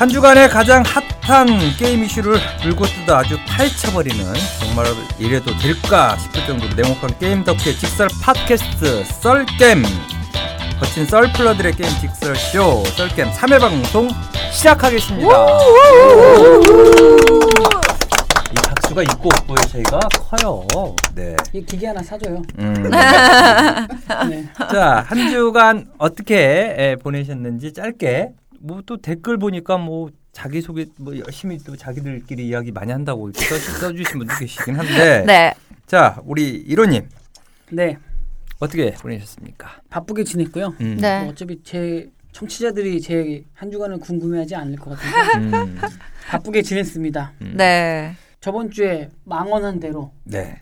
한 주간의 가장 핫한 게임 이슈를 물고 뜯어 아주 파헤쳐버리는 정말 이래도 될까 싶을 정도로 냉혹한 게임 덕후의 직설 팟캐스트 썰겜 거친 썰플러들의 게임 직설쇼 썰겜 3회 방송 시작하겠습니다 이 박수가 있고 없고의 차이가 커요 네. 이 기계 하나 사줘요. 음. 네. 자, 한 주간 어떻게 에, 보내셨는지 짧게 뭐 또 댓글 보니까 뭐 자기 소개 뭐 열심히 또 자기들끼리 이야기 많이 한다고 이렇게 써, 써주신 분도 계시긴 한데 네. 자 우리 이로님 네. 어떻게 보내셨습니까? 바쁘게 지냈고요. 음. 네. 뭐 어차피 제 청취자들이 제 한 주간을 궁금해하지 않을 것 같은데 음, 바쁘게 지냈습니다. 네. 저번 주에 망언한 대로 네.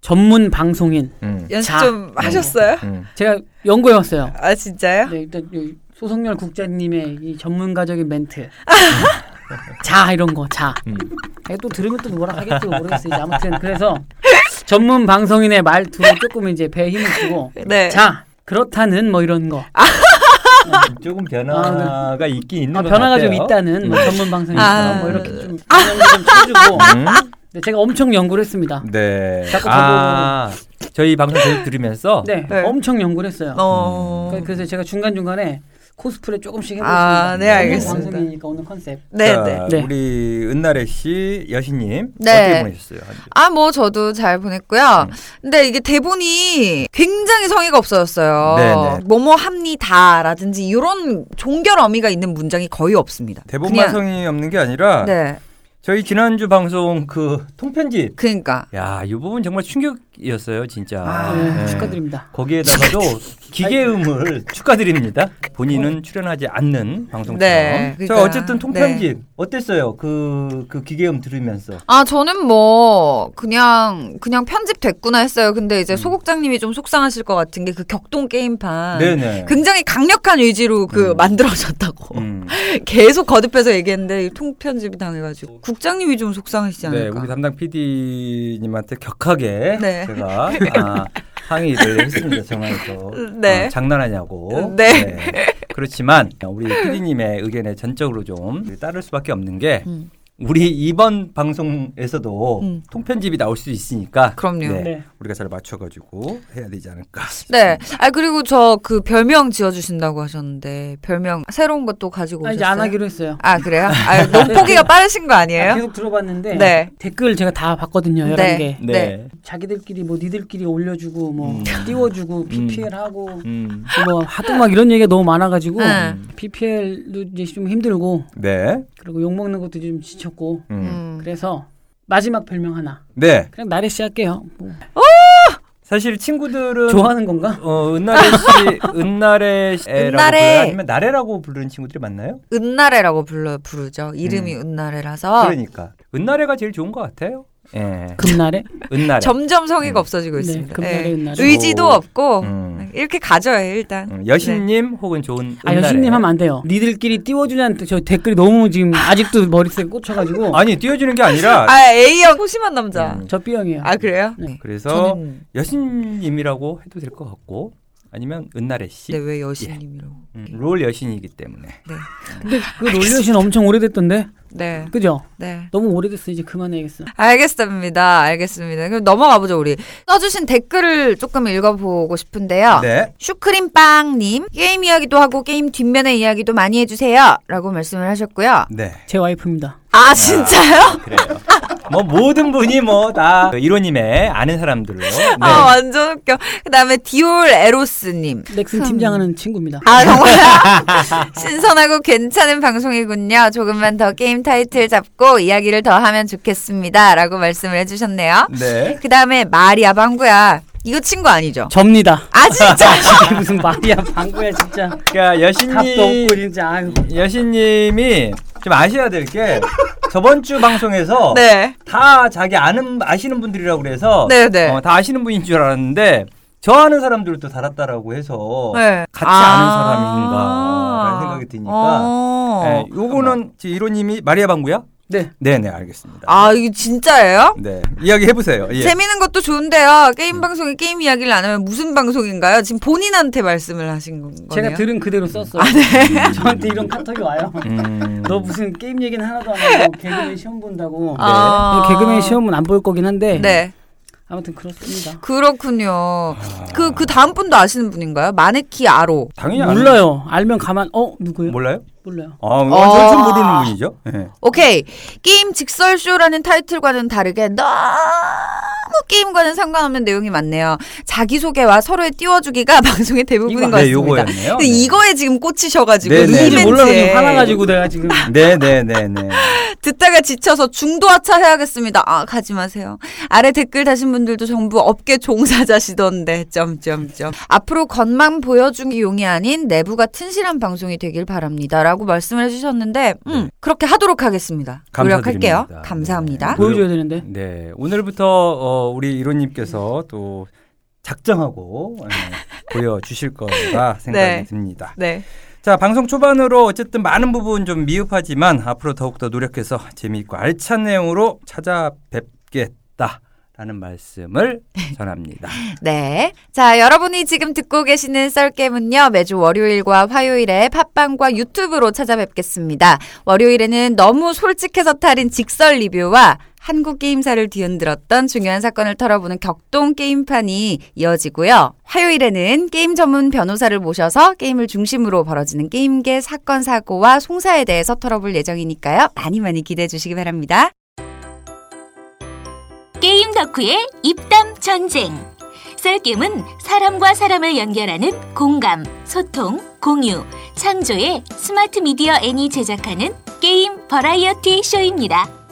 전문 방송인 음, 연습 자. 좀 하셨어요? 음. 제가 연구해 왔어요. 아 진짜요? 네, 일단 이 소성열 국장님의 이 전문가적인 멘트. 자 이런 거 자. 음. 이게 또 들으면 또 뭐라 하겠지 모르겠어요. 이제 아무튼 그래서 전문 방송인의 말투로 조금 이제 배에 힘을 주고 네. 자 그렇다는 뭐 이런 거. 조금 변화가 있긴 있는 아, 것 변화가 같아요. 좀 있다는 뭐 전문 방송인처럼 아. 뭐 이렇게 좀 방향도 좀 쳐주고 음? 네, 제가 엄청 연구를 했습니다. 네. 자꾸 아, 저희 방송 계속 들으면서 네, 네. 엄청 연구를 했어요. 어. 그- 그래서 제가 중간 중간에 코스프레 조금씩 해보겠습니다. 아, 네, 알겠습니다. 방송이니까 오늘 컨셉. 네, 자, 네. 네. 우리 은나래 씨, 여신님 네. 어떻게 보내셨어요? 아, 뭐 저도 잘 보냈고요. 음. 근데 이게 대본이 굉장히 성의가 없어졌어요. 네 네. 뭐뭐 합니다라든지 이런 종결 어미가 있는 문장이 거의 없습니다. 대본 그냥- 완성이 없는 게 아니라 네. 저희 지난주 방송 그 통편집 그러니까 야, 이 부분 정말 충격이었어요, 진짜. 아, 네, 네. 축하드립니다. 거기에다가도 기계음을 축하드립니다. 본인은 출연하지 않는 방송처럼. 네, 자, 그러니까, 어쨌든 통편집 어땠어요? 그, 그 기계음 들으면서. 아, 저는 뭐, 그냥, 그냥 편집 됐구나 했어요. 근데 이제 소국장님이 좀 속상하실 것 같은 게 그 격동 게임판. 네네. 굉장히 강력한 의지로 그 음. 만들어졌다고. 음. 계속 거듭해서 얘기했는데 통편집이 당해가지고. 국장님이 좀 속상하시지 네, 않을까. 우리 담당 PD님한테 격하게 네. 제가 아, 항의를 했습니다. 전화해서 네. 어, 장난하냐고. 네. 그렇지만 우리 PD님의 의견에 전적으로 좀 따를 수밖에 없는 게 음. 우리 이번 방송에서도 음. 통편집이 나올 수 있으니까 그럼요. 네, 네. 우리가 잘 맞춰가지고 해야 되지 않을까. 네. 아, 그리고 저 그 별명 지어주신다고 하셨는데, 별명 새로운 것도 가지고 아, 오셨어요? 이제 안 하기로 했어요. 아, 그래요? 아, 너무 포기가 빠르신 거 아, 아니에요? 계속 들어봤는데 네. 댓글 제가 다 봤거든요. 11개. 네. 네. 자기들끼리 뭐 니들끼리 올려주고 뭐 음. 띄워주고 PPL 하고 음. 뭐 하도 막 이런 얘기가 너무 많아가지고 음. PPL도 이제 좀 힘들고 네. 그리고 욕 먹는 것도 좀 지 쳤고 음. 음. 그래서 마지막 별명 하나 네. 그냥 나래 씨 할게요. 뭐 사실 친구들은 좋아하는 건가? 어, 은나래 씨, 은나래 씨라고 은나래. 아니면 나래라고 부르는 친구들이 많나요? 은나래라고 불러 부르죠. 이름이 음. 은나래라서 그러니까 은나래가 제일 좋은 것 같아요. 예, 금날에? 은나래. 점점 성의가 음. 없어지고 네, 있습니다. 금나래, 예. 은나래. 의지도 오. 없고 음. 이렇게 가져요 일단. 음, 여신님 혹은 좋은 아 은나래. 여신님 하면 안 돼요. 니들끼리 띄워주냐는 저 댓글이 너무 지금 아직도 머릿속에 꽂혀가지고 아니 띄워주는 게 아니라 아 A형 소심한 남자. 음. 저 B형이에요. 아 그래요? 네. 그래서 저는 여신님이라고 해도 될 것 같고 아니면 은나래 씨. 근데 왜 여신님이라고? 음, 롤 여신이기 때문에. 네, 근데 그 놀려신 엄청 오래됐던데, 네, 그죠? 네. 너무 오래됐어 이제 그만해야겠어. 알겠습니다, 알겠습니다. 그럼 넘어가 보죠 우리. 써주신 댓글을 조금 읽어보고 싶은데요. 네. 슈크림빵님 게임 이야기도 하고 게임 뒷면의 이야기도 많이 해주세요 라고 말씀을 하셨고요. 네. 제 와이프입니다. 아 진짜요? 그래요. 뭐 모든 분이 뭐 다 이로님의 아는 사람들로. 네. 아 완전 웃겨. 그다음에 디올 에로스님. 넥슨 팀장하는 친구입니다. 아 정말 신선하고 괜찮은 방송이군요. 조금만 더 게임 타이틀 잡고 이야기를 더 하면 좋겠습니다 라고 말씀을 해주셨네요. 네. 그 다음에 마리아 방구야. 이거 친구 아니죠? 접니다. 아 진짜. 이게 무슨 말이야 방구야 진짜. 그러니까 답도 여신님 없고 진짜 아유. 여신님이 좀 아셔야 될 게 저번 주 방송에서 네. 다 자기 아는 아시는 분들이라고 그래서 네, 네. 어, 다 아시는 분인 줄 알았는데 저 아는 사람들도 달았다라고 해서 네. 같이 아 는 사람인가라는 생각이 드니까 어. 예, 요거는 제 이로님이 마리아 방구야? 네. 네네 알겠습니다. 아 이게 진짜예요? 네 이야기 해보세요. 예. 재미있는 것도 좋은데요. 게임 방송에 게임 이야기를 안 하면 무슨 방송인가요? 지금 본인한테 말씀을 하신 건 거네요. 제가 들은 그대로 썼어요. 저한테 이런 카톡이 와요. 음, 너 무슨 게임 얘기는 하나도 안 하고 개그맨 시험 본다고. 아. 개그맨 시험은 안 볼 거긴 한데 네. 아무튼 그렇습니다. 그렇군요. 그, 그 다음 분도 아시는 분인가요? 마네키 아로. 당연히 몰라요. 알면 가만 어 누구요? 몰라요? 몰라요. 아 완전 아. 좀 모르는 분이죠. 예. 오케이. 게임 직설쇼라는 타이틀과는 다르게 너무 게임과는 상관없는 내용이 많네요. 자기소개와 서로의 띄워주기가 방송의 대부분인 이거- 것 네, 같습니다. 요거였네요. 근데 이거에 지금 꽂히셔가지고 네, 네. 이 누군지 몰라서 화나가지고 내가 지금 네네네네. 듣다가 지쳐서 중도 하차 해야겠습니다. 아 가지 마세요. 아래 댓글 다신 분들도 전부 업계 종사자시던데 점점점. 앞으로 겉만 보여주기 용이 아닌 내부가 튼실한 방송이 되길 바랍니다라고 말씀을 해주셨는데 음, 그렇게 하도록 하겠습니다. 노력할게요. 감사드립니다. 감사합니다. 네. 보여줘야 되는데. 네 오늘부터 어, 우리 이론님께서 또 작정하고 예, 보여주실 거라 생각이 네. 듭니다. 네. 자 방송 초반으로 어쨌든 많은 부분 좀 미흡하지만 앞으로 더욱더 노력해서 재미있고 알찬 내용으로 찾아뵙겠다. 라는 말씀을 전합니다. 네. 자, 여러분이 지금 듣고 계시는 썰게임은요, 매주 월요일과 화요일에 팟빵과 유튜브로 찾아뵙겠습니다. 월요일에는 너무 솔직해서 탈인 직설 리뷰와 한국 게임사를 뒤흔들었던 중요한 사건을 털어보는 격동 게임판이 이어지고요. 화요일에는 게임 전문 변호사를 모셔서 게임을 중심으로 벌어지는 게임계 사건, 사고와 송사에 대해서 털어볼 예정이니까요. 많이 많이 기대해 주시기 바랍니다. 게임 덕후의 입담 전쟁. 썰게임은 사람과 사람을 연결하는 공감, 소통, 공유, 창조의 스마트 미디어 N이 제작하는 게임 버라이어티 쇼입니다.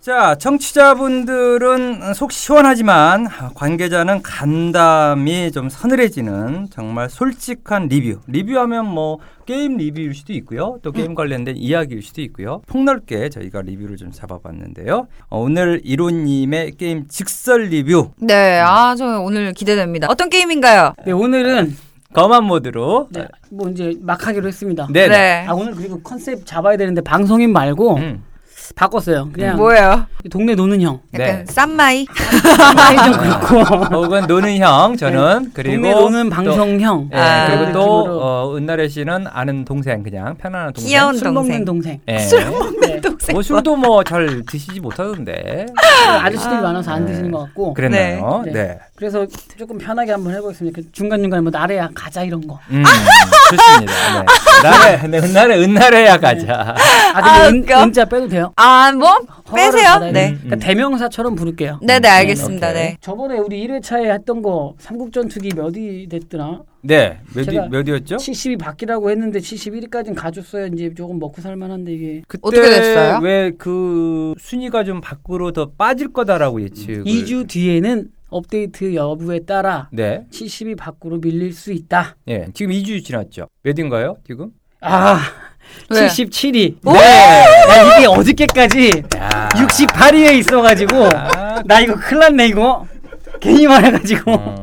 자, 청취자분들은 속 시원하지만 관계자는 간담이 좀 서늘해지는 정말 솔직한 리뷰. 리뷰하면 뭐 게임 리뷰일 수도 있고요. 또 게임 관련된 이야기일 수도 있고요. 폭넓게 저희가 리뷰를 좀 잡아봤는데요. 어, 오늘 이론님의 게임 직설 리뷰 네, 아, 저 오늘 기대됩니다. 어떤 게임인가요? 네, 오늘은 험한 모드로 네, 뭐 이제 막 하기로 했습니다. 네. 네. 아 오늘 그리고 컨셉 잡아야 되는데 방송인 말고 음. 바꿨어요. 그냥 뭐예요? 동네 노는 형. 약간 네. 쌈마이? 사이 좀 그렇고 혹은 노는 형 저는 그리고 동네 노는 또- 방송 형. 예, 아. 그리고 또 어, 은나래 씨는 아는 동생 그냥 편안한 동생. 귀여운 술 먹는 동생. 동생. 예. 술 먹는 네. 동생. 뭐 술도 뭐 잘 드시지 못하던데. 아저씨들이 아. 많아서 안 네. 드시는 것 같고. 그랬나요? 네. 네. 그래서 조금 편하게 한번 해보겠습니다. 그 중간중간에 뭐 나래야 가자 이런 거. 음, 좋습니다. 네. 나래, 네, 은나래, 은나래야 가자. 아, 아, 근데 웃겨. 은, 은자 빼도 돼요? 아, 뭐? 빼세요. 네. 그러니까 대명사처럼 부를게요. 네네, 알겠습니다. 오케이. 네. 저번에 우리 1회차에 했던 거 삼국전투기 몇위 됐더나? 네. 몇, 제가 몇 이었죠? 70이 바뀌라고 했는데 71위까지는 가줬어야 이제 조금 먹고 살만한데 이게 그때 어떻게 됐어요? 왜 그 순위가 좀 밖으로 더 빠질 거다라고 예측을. 2주 뒤에는 업데이트 여부에 따라 네. 70이 밖으로 밀릴 수 있다. 예. 지금 2주 지났죠. 몇인가요, 지금? 아, 왜? 77위. 오! 네. 야, 이게 어저께까지 야. 68위에 있어가지고 아, 나 이거 큰일 났네 이거. 괜히 말해가지고 음.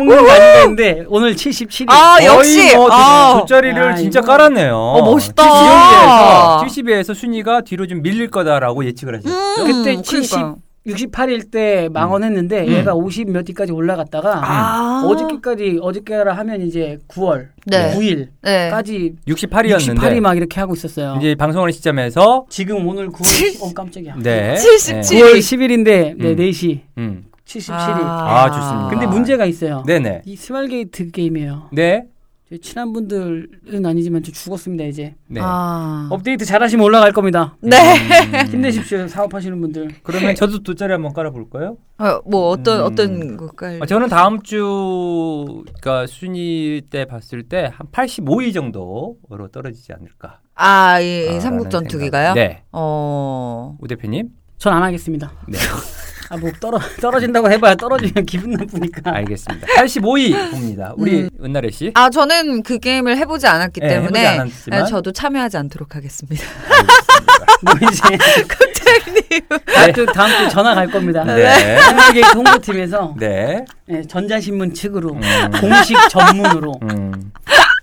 욕먹는 거 아닌데 오늘 77위. 아, 역시. 뭐 아. 돗자리를 야, 진짜 이거- 깔았네요. 어, 멋있다. 70위에서, 70위에서 순위가 뒤로 좀 밀릴 거다라고 예측을 하셨죠. 음, 그때 70, 그러니까요. 68일 때 망언했는데 음. 얘가 50몇 위까지 올라갔다가 아. 어저께까지 어저께라 하면 이제 9월 네. 9일까지 네. 68위였는데 68위 막 이렇게 하고 있었어요. 이제 방송하는 시점에서 지금 오늘 9월 칠- 어 깜짝이야. 네. 77. 9월 10일인데 네 음. 4시 음. 77위. 아, 좋습니다. 근데 문제가 있어요. 네네. 이 스마일게이트 게임이에요. 네. 제 친한 분들은 아니지만 저 죽었습니다 이제. 네. 아. 업데이트 잘하시면 올라갈 겁니다. 네. 음. 힘내십시오 사업하시는 분들. 그러면 저도 돗자리 한번 깔아볼까요? 어, 뭐 어떤 음. 어떤 걸까요? 아, 저는 다음 주, 그러니까 순위 때 봤을 때 한 85위 정도로 떨어지지 않을까. 아, 이, 이 라는 삼국 전투기가요? 네. 어. 우 대표님. 전 안 하겠습니다. 네. 아 뭐 떨어 떨어진다고 해봐야 떨어지면 기분 나쁘니까. 알겠습니다. 85위 봅니다. 우리 은나래 씨. 아, 저는 그 게임을 해보지 않았기 네, 해보지 때문에 않았지만. 네, 저도 참여하지 않도록 하겠습니다. 알겠습니다. 뭐 이제 다음 주 다음 주 전화 갈 겁니다. 네. 스마일게이트 홍보팀에서 네. 네, 전자신문 측으로 음. 공식 전문으로 음.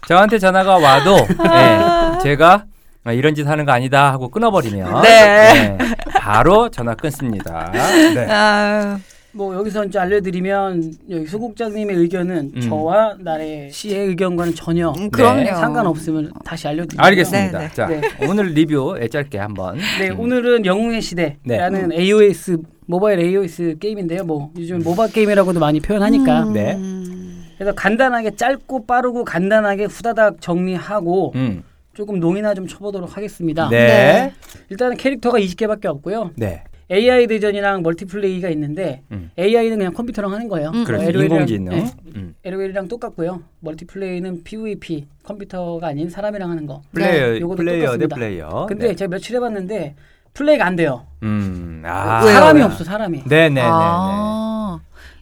저한테 전화가 와도 예, 제가 아, 이런 짓 하는 거 아니다 하고 끊어버리면 네. 네, 바로 전화 끊습니다. 네. 아유. 뭐 여기서 이제 알려드리면 여기 소국장님의 의견은 음. 저와 나래 씨의 의견과는 전혀 음. 네, 상관없으면 다시 알려드릴게요. 알겠습니다. 네, 네. 자 네. 오늘 리뷰 예, 짧게 한번. 네, 음. 오늘은 영웅의 시대라는 AOS 모바일 AOS 게임인데요. 뭐 요즘 모바 게임이라고도 많이 표현하니까. 음. 네. 그래서 간단하게 짧고 빠르고 간단하게 후다닥 정리하고 음. 조금 농이나 좀 쳐보도록 하겠습니다. 네. 네. 일단은 캐릭터가 20개밖에 없고요. 네. AI 대전이랑 멀티플레이가 있는데 음. AI는 그냥 컴퓨터랑 하는 거예요. 음. 그렇죠. LOL 이랑 인공지능. 네, 음. LOL이랑 똑같고요. 멀티플레이는 PVP 컴퓨터가 아닌 사람이랑 하는 거. 플레이어 네, 요것도 플레이어 대 똑같습니다. 플레이어. 근데 네. 제가 며칠 해봤는데 플레이가 안 돼요. 음. 아. 사람이 왜요? 없어 사람이. 네네네. 아.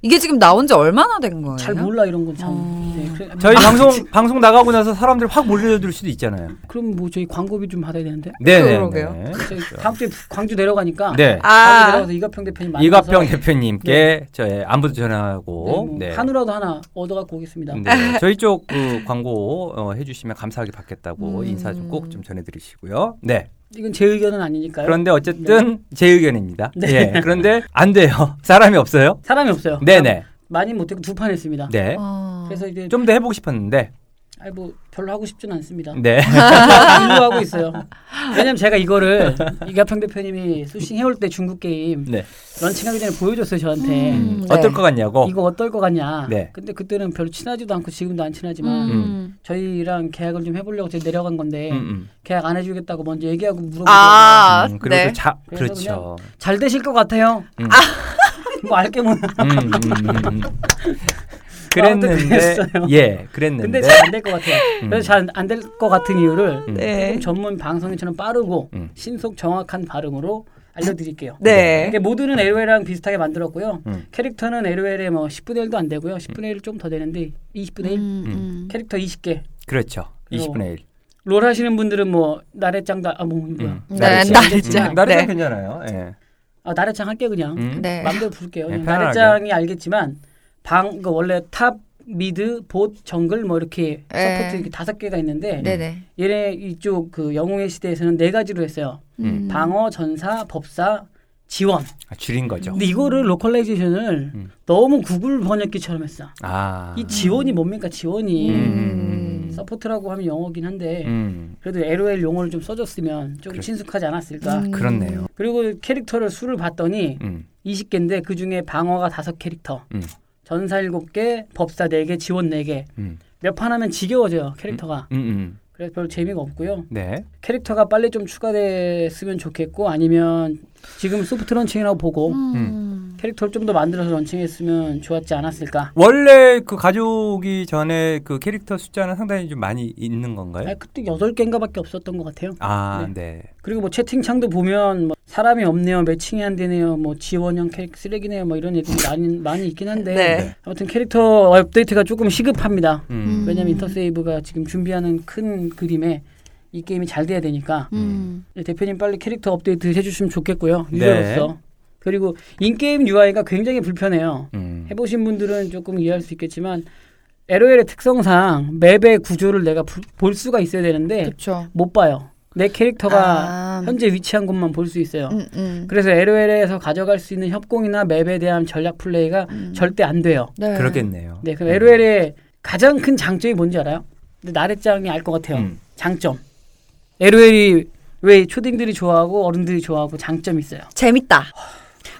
이게 지금 나온 지 얼마나 된 거예요? 잘 몰라 이런 건 참. 어. 네, 그래, 저희 방송 방송 나가고 나서 사람들 확 몰려들 수도 있잖아요. 그럼 뭐 저희 광고비 좀 받아야 되는데. 네네. 그러게요. 저희 다음 주에 광주 내려가니까. 네. 아. 내려가서 이가평 대표님 만나서 이가평 대표님께 저희 안부도 전하고 네, 네. 뭐 한우라도 하나 얻어 갖고 오겠습니다. 네, 저희 쪽 그 광고 어, 해 주시면 감사하게 받겠다고 음. 인사 좀 꼭좀 전해 드리시고요. 네. 이건 제 의견은 아니니까요. 그런데 어쨌든 제 의견입니다. 네. 예. 그런데 안 돼요. 사람이 없어요. 사람이 없어요. 네네. 많이 못했고 두 판 했습니다. 네. 어. 그래서 이제 좀 더 해보고 싶었는데. 아니 뭐 별로 하고 싶진 않습니다. 네. 일로 하고 있어요. 왜냐면 제가 이거를 이가평 대표님이 수싱 해올 때 중국 게임 네. 런칭하기 전에 보여줬어요 저한테. 음. 네. 어떨 것 같냐고. 이거 어떨 것 같냐. 네. 근데 그때는 별로 친하지도 않고 지금도 안 친하지만 음. 저희랑 계약을 좀 해보려고 제가 내려간 건데 음, 음. 계약 안 해주겠다고 먼저 얘기하고 물어보고 아, 음, 그리고 네. 또 자, 그렇죠. 잘 되실 것 같아요. 음. 뭐 알게 뭐. 음. 그랬는데. 예, 그랬는데. 근데 잘 안 될 것 같아요. 음. 그래서 잘 안 될 것 같은 이유를 음. 네. 조금 전문 방송인처럼 빠르고 음. 신속 정확한 발음으로 알려드릴게요. 네. 이게 모드는 LOL이랑 비슷하게 만들었고요. 음. 캐릭터는 LOL에 뭐 10분의 1도 안 되고요. 10분의 1 좀더 되는데 20분의 1 음, 음. 캐릭터 20개. 그렇죠. 20분의 1. 롤 하시는 분들은 뭐 나래짱도 아뭐 뭐야. 음. 네, 나래짱. 나래짱. 음, 나래짱 네. 괜찮아요. 예. 아 나래짱 할게 그냥. 음. 네. 마음대로 부를게요. 네. 나래짱이 알겠지만 방 그 원래 top mid, bot, jungle 뭐 이렇게 네. support 이렇게 다섯 개가 있는데 네네. 얘네 이쪽 그 영웅의 시대에서는 네 가지로 했어요. 음. 방어, 전사, 법사, 지원. 아, 줄인 거죠. 근데 이거를 localization을 음. 너무 구글 번역기처럼 했어. 아. 이 지원이 뭡니까 지원이 음. support라고 하면 영어긴 한데 음. 그래도 LOL 용어를 좀 써줬으면 조금 그래. 친숙하지 않았을까. 음. 그렇네요. 그리고 캐릭터를 수를 봤더니 음. 20개인데 그 중에 방어가 다섯 캐릭터, 음. 전사 7개, 법사 4개, 지원 4개. 음. 몇판 하면 지겨워져요 캐릭터가. 음. 음. 그래서 별로 재미가 없고요. 네. 캐릭터가 빨리 좀 추가됐으면 좋겠고 아니면 지금 soft launching이라고 보고 음. 캐릭터를 좀 더 만들어서 launching했으면 좋았지 않았을까. 원래 그 가져오기 전에 그 캐릭터 숫자는 상당히 좀 많이 있는 건가요? 아, 그때 여덟 개인가밖에 없었던 것 같아요. 아, 네. 그리고 뭐 채팅창도 보면 뭐 사람이 없네요, 매칭이 안 되네요, 뭐 지원형 캐릭터 쓰레기네요, 뭐 이런 얘기들이 많이 많이 있긴 한데 네. 아무튼 캐릭터 업데이트가 조금 시급합니다. 음. 왜냐면 인터세이브가 지금 준비하는 큰 그림에 이 게임이 잘 돼야 되니까 음. 대표님 빨리 캐릭터 업데이트 해주시면 좋겠고요 네. 유저로서 그리고 in-game UI가 굉장히 불편해요. 음. 해보신 분들은 조금 이해할 수 있겠지만 LOL의 특성상 맵의 구조를 내가 부- 볼 수가 있어야 되는데 그렇죠. 못 봐요. 내 캐릭터가 아. 현재 위치한 곳만 볼 수 있어요. 음, 음. 그래서 LOL에서 가져갈 수 있는 협공이나 맵에 대한 전략 플레이가 음. 절대 안 돼요. 네. 그렇겠네요. 네, 그럼 LOL의 가장 큰 장점이 뭔지 알아요? 나래짱이 알 것 같아요. 음. 장점. LOL이 왜 초딩들이 좋아하고 어른들이 좋아하고 장점이 있어요. 재밌다.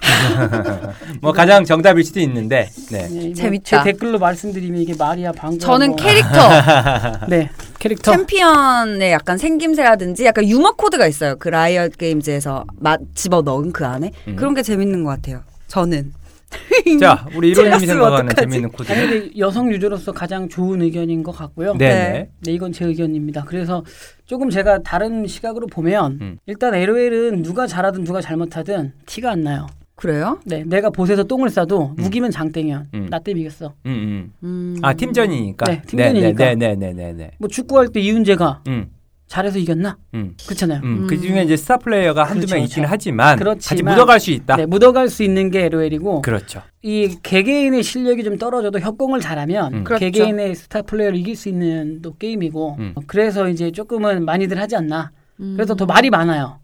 뭐 가장 정답일 수도 있는데. 네. 네, 뭐 재밌다. 제 댓글로 말씀드리면 이게 말이야 방금. 저는 뭐- 캐릭터 네 캐릭터. 챔피언의 약간 생김새라든지 약간 유머 코드가 있어요. 그 라이엇 게임즈에서 마, 집어 넣은 그 안에 음. 그런 게 재밌는 것 같아요. 저는. 자, 우리 이로님이 생각하는 어떡하지? 재미있는 코드. 아니 근데 여성 유저로서 가장 좋은 의견인 것 같고요. 네. 네. 네. 네, 이건 제 의견입니다. 그래서 조금 제가 다른 시각으로 보면 음. 일단 LOL은 누가 잘하든 누가 잘못하든 티가 안 나요. 그래요? 네, 내가 봇에서 똥을 싸도 이기면 장땡이야. 음. 나 때문에 이겼어. 음, 음. 음. 아, 팀전이니까. 네, 팀전이니까. 네, 네, 네, 네, 네. 뭐 축구할 때 이훈재가 음. 잘해서 이겼나? 음. 그렇잖아요. 음. 그 중에 이제 스타 플레이어가 한두 그렇죠, 명 있긴 그렇죠. 하지만 같이 그렇지만- 묻어갈 수 있다. 네, 묻어갈 수 있는 게 LOL이고 그렇죠. 이 개개인의 실력이 좀 떨어져도 협공을 잘하면 음. 그렇죠. 개개인의 스타 플레이어를 이길 수 있는 또 게임이고 음. 그래서 이제 조금은 많이들 하지 않나. 음. 그래서 더 말이 많아요.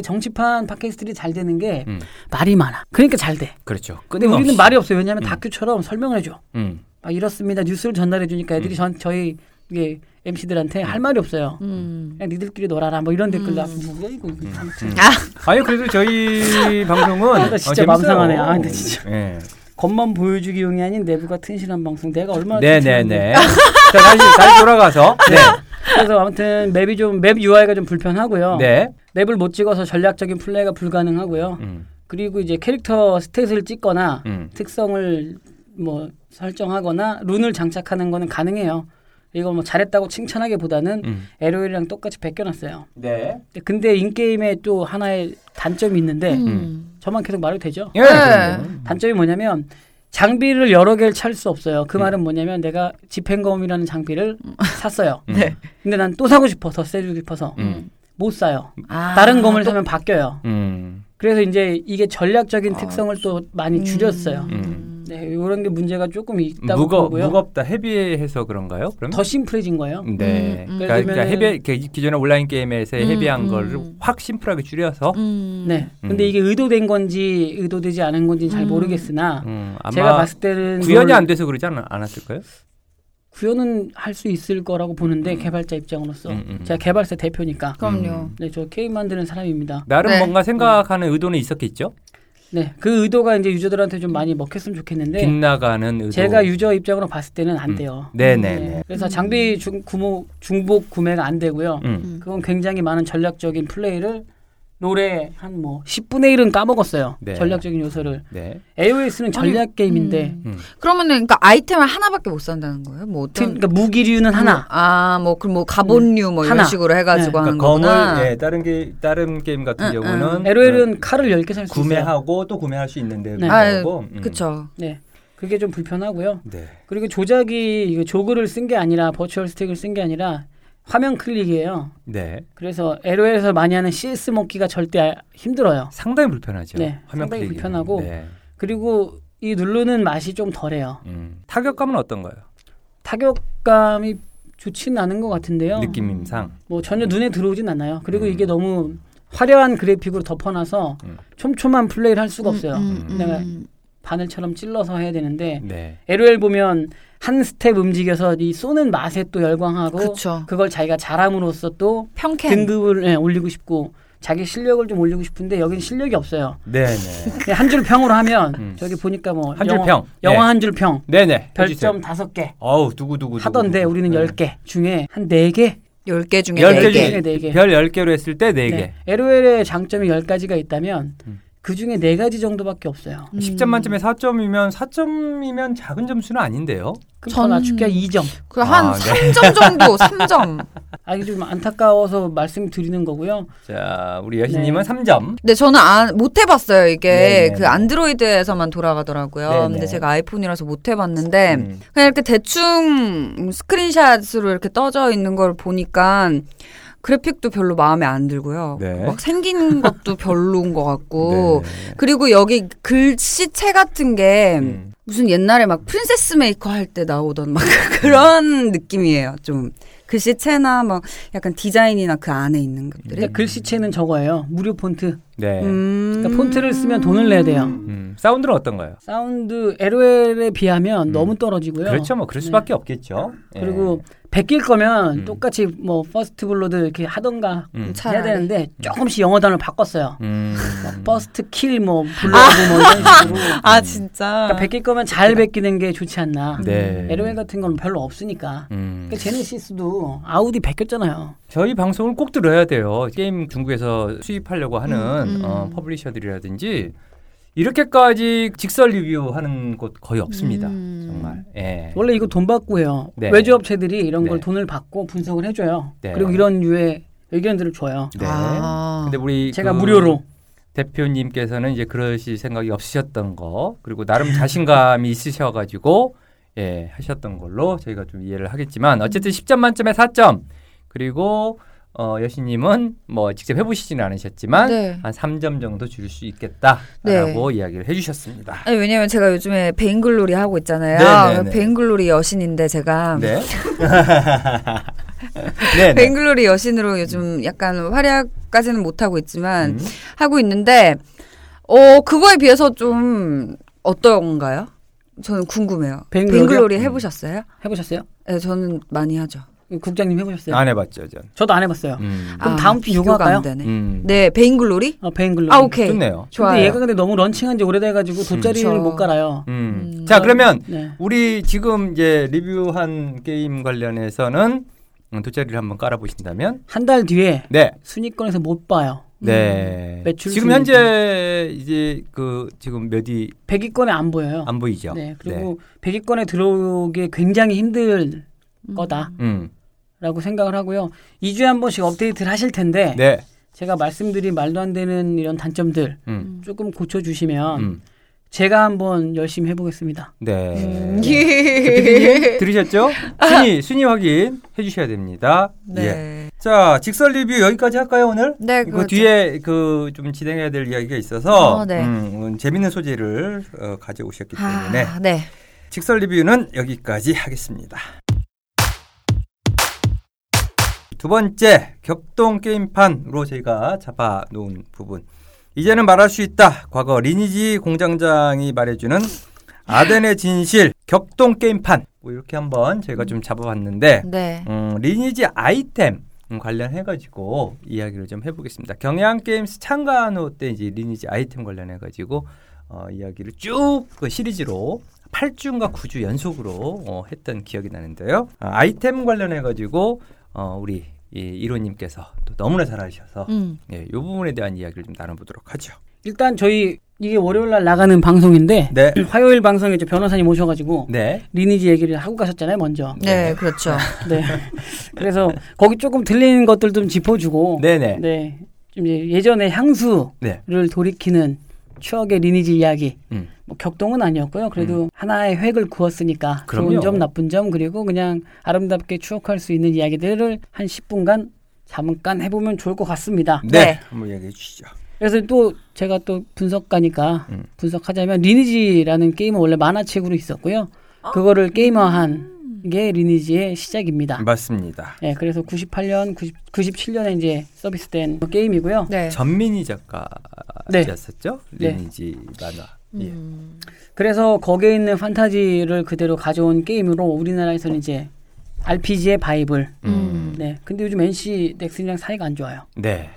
음. 정치판 팟캐스트들이 잘 되는 게 음. 말이 많아. 그러니까 잘 돼. 그렇죠. 근데. 우리는 말이 없어요. 왜냐하면 음. 다큐처럼 설명을 해줘. 음. 막 이렇습니다. 뉴스를 전달해 주니까 애들이 음. 전 저희 이게 MC들한테 할 말이 없어요. 음. 그냥 니들끼리 놀아라. 뭐 이런 댓글 음. 나. 뭐 이거. 아, 아니 그래도 저희 방송은 아, 나 진짜 어, 맘 재밌어요. 상하네. 아, 근데 진짜. 예. 겉만 보여주기용이 아닌 내부가 튼실한 방송. 내가 얼마나 네네네. 튼실한데. 자 다시 다시 돌아가서 네. 그래서 아무튼 맵이 좀 맵 UI가 좀 불편하고요. 네. 맵을 못 찍어서 전략적인 플레이가 불가능하고요. 음. 그리고 이제 캐릭터 스탯을 찍거나 음. 특성을 뭐 설정하거나 룬을 장착하는 거는 가능해요. 이거 뭐 잘했다고 칭찬하기보다는 음. LOL이랑 똑같이 베껴놨어요. 네. 근데 인게임에 또 하나의 단점이 있는데 음. 저만 계속 말해도 되죠? 예. 네. 단점이 뭐냐면 장비를 여러 개를 찰 수 없어요. 그 음. 말은 뭐냐면 내가 집행검이라는 장비를 샀어요. 음. 네. 근데 난 또 사고 싶어 더 세주고 싶어서 음. 못 사요. 아, 다른 검을 또- 사면 바뀌어요. 음. 그래서 이제 이게 전략적인 아, 특성을 또 많이 줄였어요. 음. 네, 이런 게 문제가 조금 있다고 무거 보고요. 무겁다 헤비해서 그런가요? 그럼? 더 심플해진 거예요. 네. 음, 음. 그러니까, 그러니까 예를 헤비 그 기존의 온라인 게임에서 음, 헤비한 음. 거를 확 심플하게 줄여서 음. 네. 음. 근데 이게 의도된 건지 의도되지 않은 건지 잘 음. 모르겠으나 음, 아마 제가 봤을 때는 구현이 뭘안 돼서 그러지 않, 않았을까요? 구현은 할 수 있을 거라고 보는데 음. 개발자 입장으로서 음, 음. 제가 개발사 대표니까 그럼요. 음. 네, 저 게임 만드는 사람입니다. 나름 네. 뭔가 생각하는 의도는 있었겠죠. 네, 그 의도가 이제 유저들한테 좀 많이 먹혔으면 좋겠는데 빗나가는 의도. 제가 유저 입장으로 봤을 때는 안 음. 돼요. 네네네. 네, 그래서 장비 중, 구모, 중복 구매가 안 되고요. 음. 음. 그건 굉장히 많은 전략적인 플레이를 롤에 한뭐 10분의 1은 까먹었어요. 네. 전략적인 요소를. 네. AOS는 전략 게임인데 음. 음. 그러면은 그러니까 아이템을 하나밖에 못 산다는 거예요? 뭐 그, 어떤 그러니까 무기류는 하나. 아, 뭐 그럼 뭐 가본류 뭐 이런 하나. 식으로 해 가지고 그러니까 하는 검을 거구나. 예, 다른 게 다른 게임 같은 응, 경우는 LOL은 칼을 10개 살 수 있어요. 구매하고 또 구매할 수 있는데 네. 아, 그거고. 음. 그쵸 네. 그게 좀 불편하고요. 네. 그리고 조작이 이거 조그를 쓴 게 아니라 버추얼 스택을 쓴 게 아니라 화면 클릭이에요. 네. 그래서 LOL에서 많이 하는 CS 먹기가 절대 힘들어요. 상당히 불편하죠. 네, 화면 상당히 클릭이. 불편하고 네. 그리고 이 누르는 맛이 좀 덜해요. 음. 타격감은 어떤가요? 타격감이 좋지는 않은 것 같은데요. 느낌상. 뭐 전혀 눈에 들어오진 않아요. 그리고 음. 이게 너무 화려한 그래픽으로 덮어놔서 음. 촘촘한 플레이를 할 수가 없어요. 음, 음, 내가 음. 바늘처럼 찔러서 해야 되는데 네. LOL 보면 한 스텝 움직여서 이 쏘는 맛에 또 열광하고 그쵸. 그걸 자기가 잘함으로써 또 평캔. 등급을 예, 올리고 싶고 자기 실력을 좀 올리고 싶은데 여기는 실력이 없어요. 네, 네. 한 줄 평으로 하면 음. 저기 보니까 뭐 한줄 영어- 평. 영어 네. 한줄 평. 네, 네. 별점 다섯 개 어우, 두구 두구 하던데 우리는 열개 중에 한 네 개. 10개 중에 열 4개. 개 중에 중에 네 개. 별 10개로 했을 때 4개. 네. LOL의 장점이 열 가지가 있다면 음. 그 중에 네 가지 정도밖에 없어요. 음. 10점 만점에 4점이면 4점이면 작은 점수는 아닌데요. 전- 더 낮출게 2점. 그한 아, 네. 3점 정도, 3점. 아 이게 좀 안타까워서 말씀드리는 거고요. 자, 우리 여신 님은 네. 3점. 근데 저는 안, 못 해봤어요. 이게 네네. 그 안드로이드에서만 돌아가더라고요. 네네. 근데 제가 아이폰이라서 못 해봤는데 음. 그냥 이렇게 대충 스크린샷으로 이렇게 떠져 있는 걸 보니까 그래픽도 별로 마음에 안 들고요. 네. 막 생긴 것도 별로인 것 같고 네. 그리고 여기 글씨체 같은 게 음. 무슨 옛날에 막 프린세스 메이커 할 때 나오던 막 그런 느낌이에요. 좀 글씨체나 막 약간 디자인이나 그 안에 있는 것들이. 근데 글씨체는 저거예요. 무료 폰트. 네. 음. 그러니까 폰트를 쓰면 돈을 내야 돼요. 음. 사운드는 어떤가요? 사운드 LOL에 비하면 음. 너무 떨어지고요. 그렇죠. 뭐 그럴 수밖에 없겠죠. 예. 그리고 베낄 거면 음. 똑같이 뭐 first blood 이렇게 하던가 음. 해야 차라리. 되는데 조금씩 영어 단어를 바꿨어요. 음. first kill 뭐 blood 뭐 이런 식으로. 아 진짜. 그러니까 베낄 거면 잘 베끼는 게 좋지 않나. 네. LOL 같은 건 별로 없으니까. 음. 그러니까 제네시스도 아우디 베꼈잖아요. 저희 방송을 꼭 들어야 돼요. 게임 중국에서 수입하려고 하는 음, 음. 어, 퍼블리셔들이라든지 이렇게까지 직설 리뷰하는 곳 거의 없습니다. 음. 정말. 예. 원래 이거 돈 받고 해요. 네. 외주업체들이 이런 걸 네. 돈을 받고 분석을 해줘요. 네. 그리고 이런 유의 의견들을 줘요. 네. 아. 근데 우리 제가 그 무료로. 대표님께서는 이제 그러실 생각이 없으셨던 거 그리고 나름 자신감이 있으셔가지고 예 하셨던 걸로 저희가 좀 이해를 하겠지만 어쨌든 10점 만점에 4점 그리고 어, 여신님은 뭐 직접 해보시지는 않으셨지만 네. 한 3점 정도 줄수 있겠다라고 이야기를 해주셨습니다. 아니 왜냐면 제가 요즘에 베인글로리 하고 있잖아요. 네네네. 베인글로리 여신인데 제가 네. 네. 네. 베인글로리 여신으로 요즘 약간 활약까지는 못 하고 있지만 음. 하고 있는데 어 그거에 비해서 좀 어떤가요? 저는 궁금해요. 베인글로리 해보셨어요? 해보셨어요? 네, 저는 많이 하죠. 국장님 해보셨어요? 안 해봤죠, 전. 저도 안 해봤어요. 음. 그럼 아, 다음 주 요거 비교가 할까요? 되네. 음. 네, 베인글로리? 어, 베인글로. 아 오케이. 좋네요. 좋아요. 근데 얘가 근데 너무 런칭한 지 오래돼가지고 돗자리를 그쵸. 못 갈아요. 음. 음. 자, 그러면 네. 우리 지금 이제 리뷰한 게임 관련해서는 음, 돗자리를 한번 깔아보신다면, 한 달 뒤에 네, 순위권에서 못 봐요. 네. 매출 지금 순위. 현재 이제 그 지금 몇이 100위권에 안 보여요. 안 보이죠? 네. 그리고 100위권에 들어오기 굉장히 힘들 거다 라고 음. 생각을 하고요. 2주에 한 번씩 업데이트를 하실 텐데 네. 제가 말씀드린 말도 안 되는 이런 단점들 음. 조금 고쳐주시면 음. 제가 한번 열심히 해보겠습니다. 네. 음. 대표님 들으셨죠? 순위 순위 확인 해주셔야 됩니다. 예. 네. 자 직설 리뷰 여기까지 할까요 오늘? 네, 그 그렇죠. 뒤에 그 좀 진행해야 될 이야기가 있어서 어, 네. 음, 음, 재밌는 소재를 어, 가져오셨기 때문에 아, 네. 직설 리뷰는 여기까지 하겠습니다. 두 번째 격동 게임판으로 저희가 잡아놓은 부분. 이제는 말할 수 있다. 과거 리니지 공장장이 말해주는 아덴의 진실 격동 게임판. 뭐 이렇게 한번 저희가 좀 잡아봤는데 네. 음, 리니지 아이템 음, 관련해가지고 이야기를 좀 해보겠습니다. 경향 게임스 창간호 때 이제 리니지 아이템 관련해가지고 어, 이야기를 쭉 그 시리즈로 8주인가 9주 연속으로 어, 했던 기억이 나는데요. 아, 아이템 관련해가지고 어, 우리 이 이로님께서 또 너무나 잘하셔서 음. 예, 이 부분에 대한 이야기를 좀 나눠보도록 하죠. 일단 저희 이게 월요일 날 나가는 방송인데 네, 화요일 방송에 이제 변호사님 오셔가지고 네, 리니지 얘기를 하고 가셨잖아요 먼저. 네, 그렇죠. 네. 그래서 거기 조금 들리는 것들 좀 짚어주고. 네, 네, 네. 좀 이제 예전의 향수를 네, 돌이키는 추억의 리니지 이야기. 음. 뭐 격동은 아니었고요. 그래도 하나의 획을 그었으니까 그럼요. 좋은 점, 나쁜 점 그리고 그냥 아름답게 추억할 수 있는 이야기들을 한 10분간 잠깐 해보면 좋을 것 같습니다. 네, 네. 한번 이야기해 주시죠. 그래서 또 제가 또 분석가니까 음. 분석하자면 리니지라는 게임은 원래 만화책으로 있었고요. 그거를 게임화한 게 리니지의 시작입니다. 맞습니다. 네, 그래서 98년, 90, 97년에 이제 서비스된 게임이고요. 네. 전민희 네. 작가였었죠? 네. 리니지 만화. 예. 음. 그래서 거기에 있는 판타지를 그대로 가져온 게임으로 우리나라에서는 이제 RPG의 바이블. 음. 네. 근데 요즘 NC 넥슨이랑 사이가 안 좋아요. 네.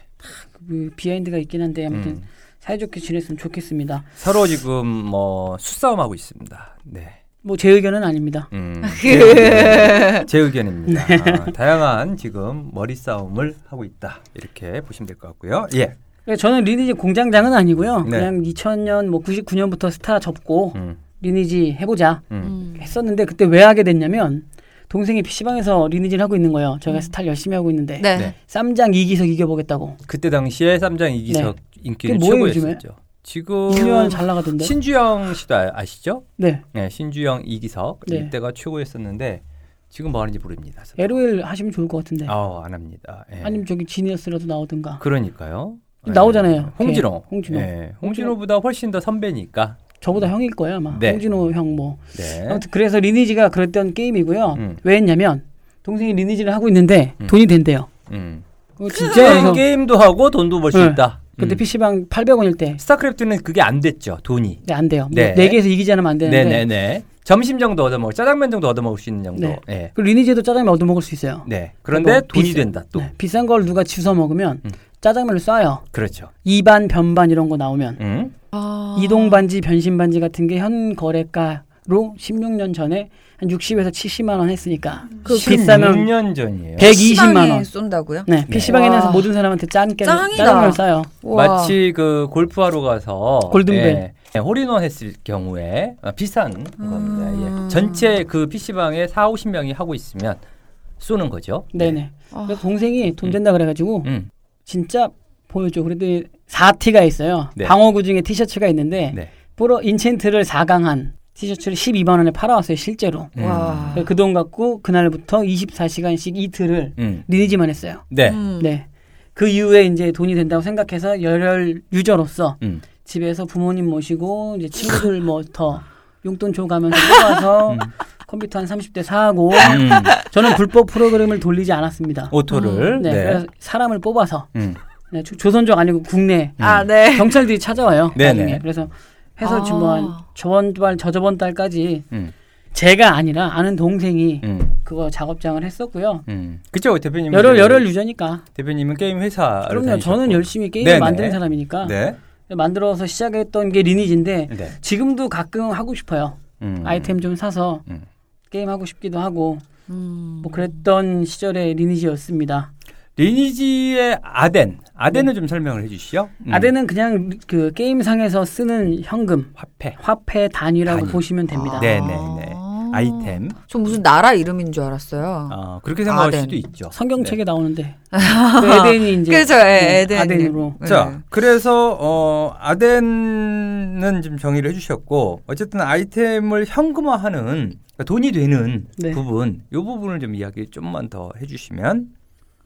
그 비하인드가 있긴 한데 아무튼 음. 사이좋게 지냈으면 좋겠습니다. 서로 지금 뭐 수싸움하고 있습니다. 네. 뭐 제 의견은 아닙니다. 음, 제, 의견, 제 의견입니다. 아, 다양한 지금 머리 싸움을 하고 있다. 이렇게 보시면 될 것 같고요. 예. 그래서 저는 리니지 공장장은 아니고요. 네. 그냥 2000년 뭐 99년부터 스타 접고 음, 리니지 해보자 음. 음. 했었는데 그때 왜 하게 됐냐면 동생이 PC방에서 리니지를 하고 있는 거예요. 제가 스타를 열심히 하고 있는데 네. 네. 쌈장 이기석 이겨보겠다고. 그때 당시에 쌈장 이기석 인기는 그게 뭐예요, 최고였었죠. 지금 2년 잘 나가던데. 신주영 씨도 아- 아시죠? 네. 네, 신주영 이기석 네. 이때가 최고였었는데 지금 뭐 하는지 모릅니다. LOL 하시면 좋을 것 같은데. 아, 안 합니다. 예. 아니면 저기 지니어스라도 나오든가. 그러니까요. 나오잖아요. 예. 홍진호. 걔, 홍진호. 예, 홍진호보다 훨씬 더 선배니까. 저보다 형일 거예요 아마. 네. 홍진호 형 뭐. 네. 아무튼 그래서 리니지가 그랬던 게임이고요. 음. 왜 했냐면 동생이 리니지를 하고 있는데 음. 돈이 된대요. 음. 그거 진짜 게임도 하고 돈도 벌수 네. 있다. 그때 음. PC방 800원일 때. 스타크래프트는 그게 안 됐죠. 돈이. 네, 안 돼요. 네. 네. 개에서 이기지 않으면 안 되는데. 네네네. 점심 정도 얻어 먹을 짜장면 정도 얻어 먹을 수 있는 정도. 네. 네. 그 리니지도 짜장면 얻어 먹을 수 있어요. 네. 그런데 뭐 돈이 비싸- 된다 또. 네, 비싼 걸 누가 주워 먹으면 음. 짜장면을 쏴요. 그렇죠. 이반 변반 이런 거 나오면 음. 아. 이동 반지 변신 반지 같은 게 현 거래가로 16년 전에 한 60에서 70만 원 했으니까 그 비싸면 6년 전이에요. 120만 원. 쏜다고요? 네, PC방에 와. 나서 모든 사람한테 짠 깨, 짱이다. 짜장면을 싸요. 우와. 마치 그 골프하러 가서 골든벨. 예, 예, 홀인원 했을 경우에 아, 비싼 겁니다. 음. 예. 전체 그 PC방에 4, 50명이 하고 있으면 쏘는 거죠. 네네. 아. 그래서 동생이 돈 된다 그래가지고 음. 진짜 보여줘. 그래도 4T가 있어요. 네. 방어구 중에 티셔츠가 있는데 네. 프로 인챈트를 4강한 티셔츠를 12만 원에 팔아왔어요 실제로. 음. 와. 그돈 갖고 그날부터 24시간씩 이틀을 음. 리니지만 했어요. 네. 음. 네. 그 이후에 이제 돈이 된다고 생각해서 열혈 유저로서 음. 집에서 부모님 모시고 이제 친구들 뭐 더 용돈 줘가면서 뽑아서 음. 컴퓨터 한 30대 사고 음. 저는 불법 프로그램을 돌리지 않았습니다. 오토를. 네, 네. 그래서 사람을 뽑아서 음. 네, 조- 조선족 아니고 국내 아, 네. 경찰들이 찾아와요. 네네. 나중에. 그래서 해서 아. 지금 뭐한 저번 달 저저번 달까지 음. 제가 아니라 아는 동생이 음. 그거 작업장을 했었고요. 음. 그쵸 대표님. 열혈 열혈 유저니까. 대표님은 게임 회사. 그럼요. 저는 열심히 게임을 네네. 만드는 사람이니까 네. 만들어서 시작했던 게 리니지인데 네. 지금도 가끔 하고 싶어요. 음. 아이템 좀 사서 음. 게임 하고 싶기도 하고 음. 뭐 그랬던 시절의 리니지였습니다. 리니지의 아덴. 아덴을 좀 설명을 해주시죠. 음. 네. 아데는 그냥 그 게임상에서 쓰는 현금, 화폐. 화폐 단위라고 단위. 보시면 됩니다. 아. 네네네. 아이템. 저 무슨 나라 이름인 줄 알았어요. 어, 그렇게 생각할 아덴. 수도 있죠. 성경책에 나오는데 그 에덴이 이제 그렇죠. 네, 에덴. 아덴으로 네. 자, 그래서 어 아덴은 지금 정의를 해주셨고 어쨌든 아이템을 현금화하는 그러니까 돈이 되는 네. 부분, 이 부분을 좀 이야기 좀만 더 해주시면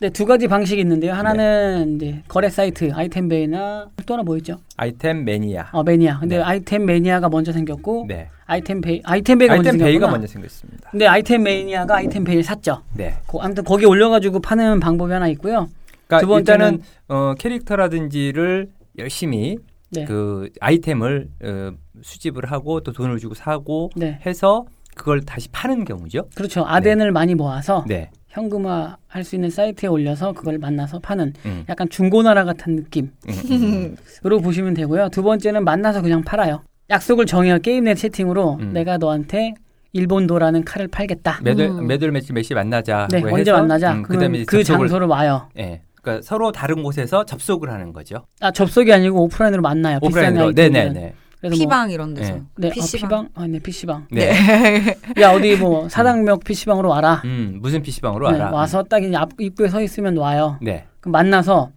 네, 두 가지 방식이 있는데요. 하나는 이제 거래 사이트 아이템 베이나 또 하나 뭐였죠? 아이템 매니아. 어, 매니아. 근데 네. 아이템 매니아가 먼저 생겼고 네. 아이템 베이 아이템 베이가 먼저 아이템 생겼구나. 베이가 먼저 생겼습니다. 근데 아이템 매니아가 아이템 베이를 샀죠. 네. 거, 아무튼 거기 올려 가지고 파는 방법이 하나 있고요. 그러니까 두 번째는- 일단은 어, 캐릭터라든지를 열심히 네. 그 아이템을 어, 수집을 하고 또 돈을 주고 사고 네. 해서 그걸 다시 파는 경우죠. 그렇죠. 아덴을 많이 모아서 네. 현금화 할 수 있는 사이트에 올려서 그걸 만나서 파는 음. 약간 중고나라 같은 느낌으로 음, 음, 보시면 되고요. 두 번째는 만나서 그냥 팔아요. 약속을 정해요. 게임 내 채팅으로 음. 내가 너한테 일본도라는 칼을 팔겠다. 매달 음. 매달 며칠 몇시 만나자. 네, 뭐 언제 해서, 만나자. 음, 그다음에 그 장소로 와요. 예. 그러니까 서로 다른 곳에서 접속을 하는 거죠. 아 접속이 아니고 오프라인으로 만나요. 오프라인으로. 네네네. 그래서 뭐- 피방 이런 데서. 네, PC방. 아, 피방. 아, 네, PC방. 네. 야 어디 뭐 사당역 PC방으로 와라. 음, 무슨 PC방으로 네, 알아? 와서 딱 이제 앞 입구에 서 있으면 와요. 네. 그럼 만나서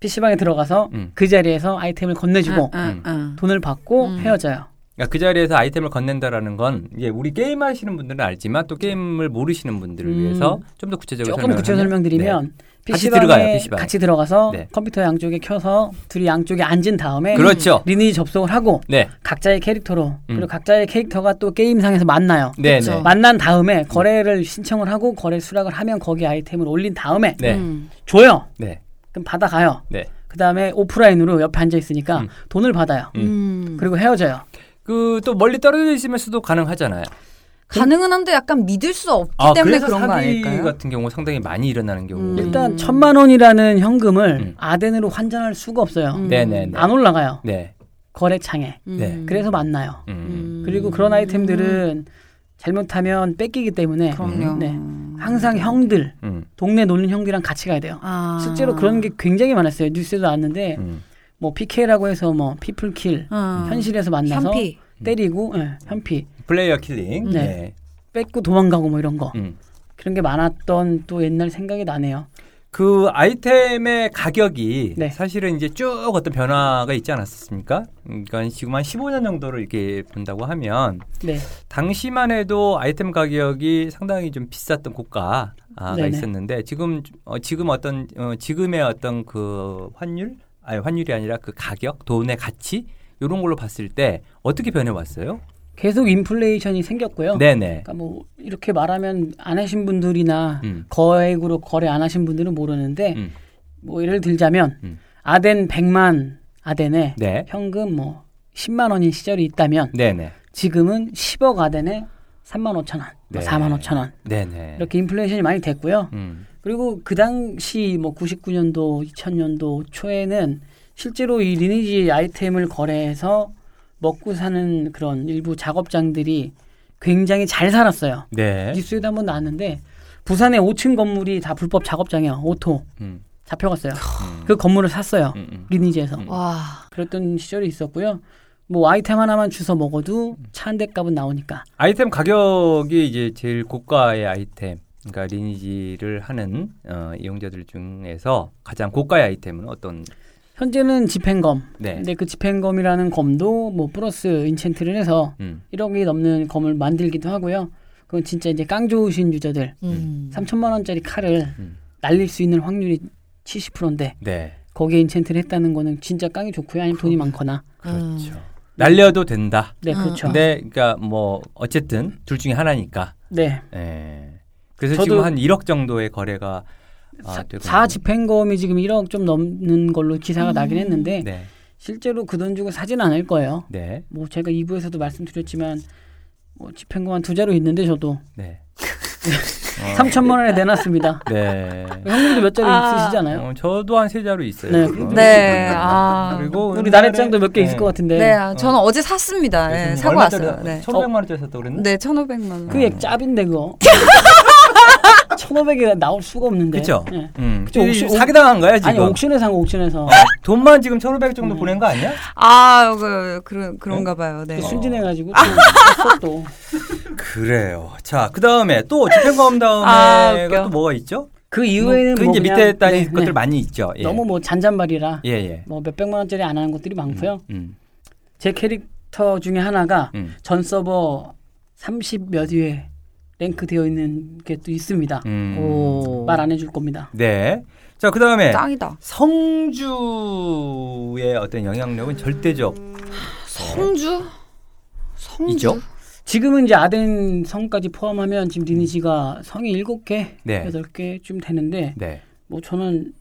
PC방에 들어가서 음. 그 자리에서 아이템을 건네주고 응, 응, 응. 돈을 받고 음. 헤어져요. 그러니까 그 자리에서 아이템을 건넨다라는 건 이게 우리 게임 하시는 분들은 알지만 또 게임을 모르시는 분들을 음. 위해서 좀 더 구체적으로 조금 하면- 설명드리면 같이 PC방에 들어가요, PC방 에. 같이 들어가서 네. 컴퓨터 양쪽에 켜서 둘이 양쪽에 앉은 다음에 네. 그렇죠. 리니지 접속을 하고 네. 각자의 캐릭터로 음. 그리고 각자의 캐릭터가 또 게임상에서 만나요. 네, 그쵸. 네. 만난 다음에 거래를 신청을 하고 거래 수락을 하면 거기 아이템을 올린 다음에 네. 음. 줘요. 네. 그럼 받아가요. 네. 그 다음에 오프라인으로 옆에 앉아 있으니까 음. 돈을 받아요. 음. 그리고 헤어져요. 그 또 멀리 떨어져 있으면서도 가능하잖아요. 가능은 한데 약간 믿을 수 없기 아, 때문에 그런 거 아닐까요? 같은 경우 상당히 많이 일어나는 경우. 음. 일단 천만 원이라는 현금을 음. 아덴으로 환전할 수가 없어요. 음. 네, 네, 네. 안 올라가요. 네. 거래창에. 음. 네. 그래서 만나요. 음. 그리고 그런 아이템들은 잘못하면 뺏기기 때문에 그럼요. 네. 항상 형들, 음. 동네 노는 형들이랑 같이 가야 돼요. 아. 실제로 그런 게 굉장히 많았어요. 뉴스에도 나왔는데 음. 뭐 PK라고 해서 뭐 people kill 어. 현실에서 만나서 현피. 때리고 예, 현피 player killing. 네. 네. 뺏고 도망가고 뭐 이런 거 음. 그런 게 많았던 또 옛날 생각이 나네요. 그 아이템의 가격이 네. 사실은 이제 쭉 어떤 변화가 있지 않았습니까? 그러니까 지금 한 15년 정도를 이렇게 본다고 하면 네, 당시만 해도 아이템 가격이 상당히 좀 비쌌던 고가가 네네. 있었는데 지금 어, 지금 어떤 어, 지금의 어떤 그 환율 아니 환율이 아니라 그 가격 돈의 가치 이런 걸로 봤을 때 어떻게 변해 왔어요? 계속 인플레이션이 생겼고요. 네네. 그러니까 뭐 이렇게 말하면 안 하신 분들이나 음. 거액으로 거래 안 하신 분들은 모르는데 음. 뭐 예를 들자면 음. 아덴 100만 아덴에 네. 현금 뭐 10만 원인 시절이 있다면 네네. 지금은 10억 아덴에 3만 5천 원, 네. 4만 5천 원 네네. 이렇게 인플레이션이 많이 됐고요. 음. 그리고 그 당시 뭐 99년도, 2000년도 초에는 실제로 이 리니지 아이템을 거래해서 먹고 사는 그런 일부 작업장들이 굉장히 잘 살았어요. 네. 뉴스에도 한번 나왔는데 부산의 5층 건물이 다 불법 작업장이에요. 오토 음. 잡혀갔어요. 음. 그 건물을 샀어요. 음, 음. 리니지에서. 음. 와. 그랬던 시절이 있었고요. 뭐 아이템 하나만 주워 먹어도 차 한 대 값은 나오니까. 아이템 가격이 이제 제일 고가의 아이템, 그러니까 리니지를 하는 어, 이용자들 중에서 가장 고가의 아이템은 어떤? 현재는 집행검. 네. 근데 그 집행검이라는 검도 뭐 플러스 enchant를 해서 음. 1억이 넘는 검을 만들기도 하고요. 그건 진짜 이제 깡 좋으신 유저들 음. 3천만 원짜리 칼을 음. 날릴 수 있는 확률이 70%인데 네. 거기에 인챈트를 했다는 거는 진짜 깡이 좋고요. 아니면 돈이 많거나. 그렇죠. 날려도 된다. 네, 그렇죠. 근데 그러니까 뭐 어쨌든 둘 중에 하나니까. 네. 예. 그래서 저도 지금 한 1억 정도의 거래가 아, 사, 집행검이 지금 1억 좀 넘는 걸로 기사가 나긴 했는데 네. 실제로 그 돈 주고 사진 않을 거예요. 네. 뭐 제가 2부에서도 말씀드렸지만 뭐 집행검 한두 자루 있는데 저도 네. 3천만 원에 내놨습니다. 네. 형님도 몇 자루 아. 있으시잖아요. 어, 저도 한 세 자루 있어요. 네. 그거. 네. 아. 그리고 우리 옛날에- 나래짱도 몇 개 있을 네. 것 같은데 네, 아, 저는 어. 제 샀습니다. 네, 사고 왔어요. 네. 1,500만 원짜리 샀다 그랬나? 네, 1,500만 원. 그게 짭인데 그거. 1,500이 나올 수가 없는데. 그쵸? 네. 음. 그쵸, 옥시- 사기 당한 거야, 지금. 아니 옥션에 산거 옥션에서 돈만 지금 1,500 정도 음. 보낸 거 아니야? 아, 그, 그런, 그런가 봐요. 네. 그 순진해가지고 또 샀어, 또. 그래요. 자, 그 다음에 또 집행검 다음에 아, 웃겨. 또 뭐가 있죠? 그 이후에는 그 뭐 이제 밑에 단위 네, 것들 네. 많이 있죠. 예. 너무 뭐 잔잔발이라 예, 예. 뭐 몇백만 원짜리 안 하는 것들이 많고요. 음, 제 캐릭터 중에 하나가 음, 전 서버 30몇 위에 랭크 되어 있는 게 또 있습니다. 음. 오. 말안 해줄 겁니다. 네. 자, 그 다음에 짱이다. 성주의 어떤 영향력은 절대적. 성주? 성주? 이죠? 지금은 이제 아덴 성까지 포함하면 지금 리니지가 성이 7개, 네. 8개쯤 되는데 네. 뭐 저는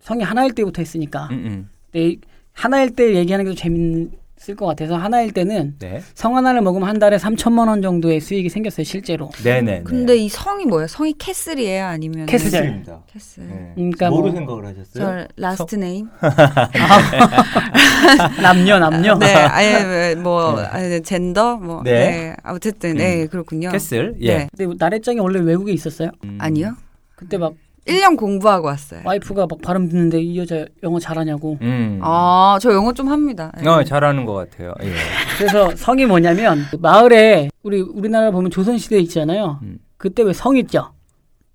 성이 하나일 때부터 했으니까 음, 음. 네, 하나일 때 얘기하는 게 더 재밌을 것 같아서 하나일 때는 네. 성 하나를 먹으면 한 달에 3천만 원 정도의 수익이 생겼어요 실제로. 네네. 근데 이 성이 뭐예요? 성이 castle이에요? 아니면 castle. castle. 네. 그러니까 뭐로 뭐 생각을 하셨어요? 저 last name? 남녀 남녀. 네, 아예 뭐 아니, 젠더 뭐 네. 네. 어쨌든 음. 네, 그렇군요. castle. 예. 네. 근데 나래짱이 원래 외국에 있었어요. 음. 아니요. 그때 막 1년 공부하고 왔어요. 와이프가 막 발음 듣는데 이 여자 영어 잘하냐고. 음. 아, 저 영어 좀 합니다. 네. 어, 잘하는 것 같아요. 예. 그래서 성이 뭐냐면 그 마을에 우리 우리나라 보면 조선 시대 있잖아요. 음. 그때 왜 성 있죠?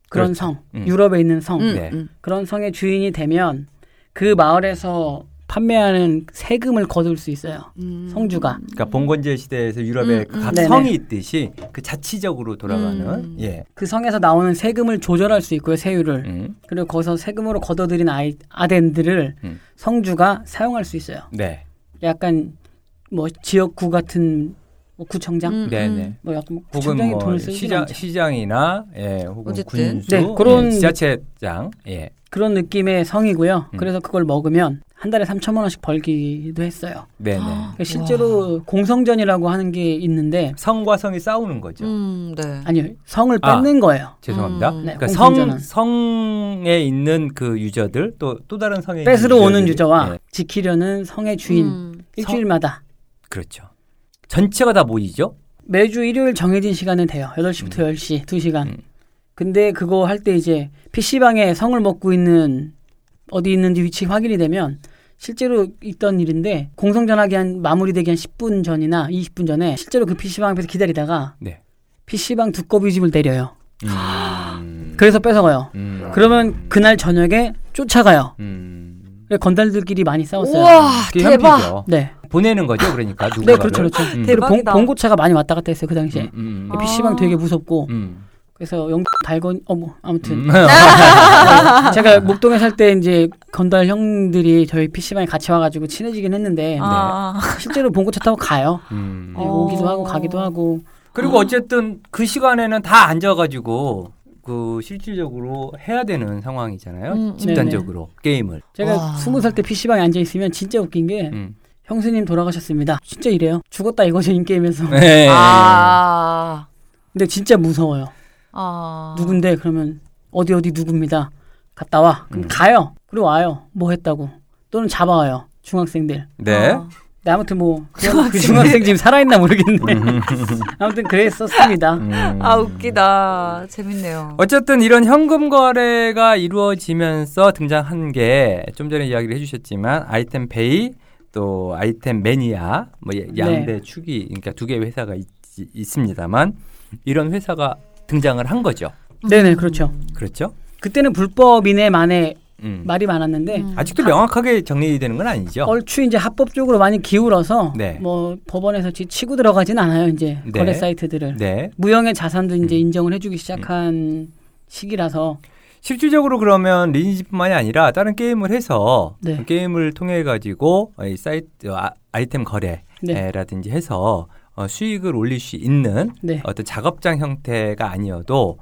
그런 그렇죠. 성, 음. 유럽에 있는 성, 음, 네. 음. 그런 성의 주인이 되면 그 마을에서 판매하는 세금을 거둘 수 있어요. 음. 성주가. 그러니까 봉건제 시대에서 유럽에 음, 음. 각 네네. 성이 있듯이 그 자치적으로 돌아가는 음. 예. 그 성에서 나오는 세금을 조절할 수 있고요, 세율을. 음. 그리고 거기서 세금으로 걷어들인 아이, 아덴들을 음. 성주가 사용할 수 있어요. 네. 약간 뭐 지역구 같은 뭐 구청장, 음, 네, 음. 네. 뭐 약간 뭐 혹은 구청장이 뭐 돈을 쓰지 시장. 시장이나 예, 혹은 어쨌든. 군수, 네, 그런- 예, 지자체장 예. 그런 느낌의 성이고요. 음. 그래서 그걸 먹으면 한 달에 3천만 원씩 벌기도 했어요. 네, 네. 그러니까 실제로 공성전이라고 하는 게 있는데 성과 성이 싸우는 거죠. 음, 네. 아니요 성을 아. 뺏는 거예요. 죄송합니다. 음. 네, 그러니까 성. 성에 있는 그 유저들 또 또 다른 성에 뺏으러 오는 유저들이, 유저와 예, 지키려는 성의 주인 음. 일주일마다 그렇죠. 전체가 다 모이죠. 매주 일요일 정해진 시간은 돼요. 8시부터 10시 2시간. 음. 근데 그거 할 때 이제 PC방에 성을 먹고 있는 어디 있는지 위치 확인이 되면 실제로 있던 일인데 공성전하기 한 마무리되기 한 10분 전이나 20분 전에 실제로 그 PC방 앞에서 기다리다가 네. PC방 두꺼비 집을 내려요. 음. 그래서 뺏어가요. 음. 그러면 그날 저녁에 쫓아가요. 음. 그래서 건달들끼리 많이 싸웠어요. 우와, 대박. 네. 보내는 거죠, 그러니까 누군가를. 네, 그렇죠, 그렇죠. 음. 그리고 봉, 대박이다. 봉고차가 많이 왔다 갔다 했어요 그 당시에. 음, 음, 아. PC방 되게 무섭고 음. 그래서 영 달건 어뭐 아무튼 음. 제가 목동에 살 때 이제 건달 형들이 저희 PC방에 같이 와가지고 친해지긴 했는데 아. 실제로 봉고차 타고 가요. 음. 네, 어. 오기도 하고 가기도 하고 그리고 어쨌든 그 시간에는 다 앉아가지고 그 실질적으로 해야 되는 상황이잖아요. 음, 집단적으로 게임을. 제가 와. 스무 살 때 PC방에 앉아 있으면 진짜 웃긴 게 음. 형수님 돌아가셨습니다. 진짜 이래요. 죽었다 이거죠 인게임에서. 네. 아. 근데 진짜 무서워요. 아. 누군데 그러면 어디 어디 누굽니다. 갔다 와. 그럼 음. 가요. 그리고 와요. 뭐 했다고. 또는 잡아와요. 중학생들. 네. 아. 네, 아무튼 뭐 그, 그 중학생 지금 살아있나 모르겠네. 아무튼 그랬었습니다. 음. 아, 웃기다. 재밌네요. 어쨌든 이런 현금 거래가 이루어지면서 등장한 게 좀 전에 이야기를 해주셨지만 아이템 페이 또 아이템 매니아 뭐 네. 양대 축이 그러니까 두 개의 회사가 있, 있습니다만 이런 회사가 등장을 한 거죠. 네네 그렇죠. 그렇죠? 그때는 불법 이내만의 음. 말이 많았는데 음. 아직도 명확하게 정리되는 건 아니죠. 얼추 이제 합법적으로 많이 기울어서 네. 뭐 법원에서 지- 치고 들어가진 않아요. 이제 네. 거래 사이트들을 네. 무형의 자산도 이제 음. 인정을 해주기 시작한 시기라서 실질적으로 그러면 리니지뿐만이 아니라 다른 게임을 해서 네. 그 게임을 통해 가지고 이 사이트 아, 아이템 네. 거래라든지 해서 어, 수익을 올릴 수 있는 네. 어떤 작업장 형태가 아니어도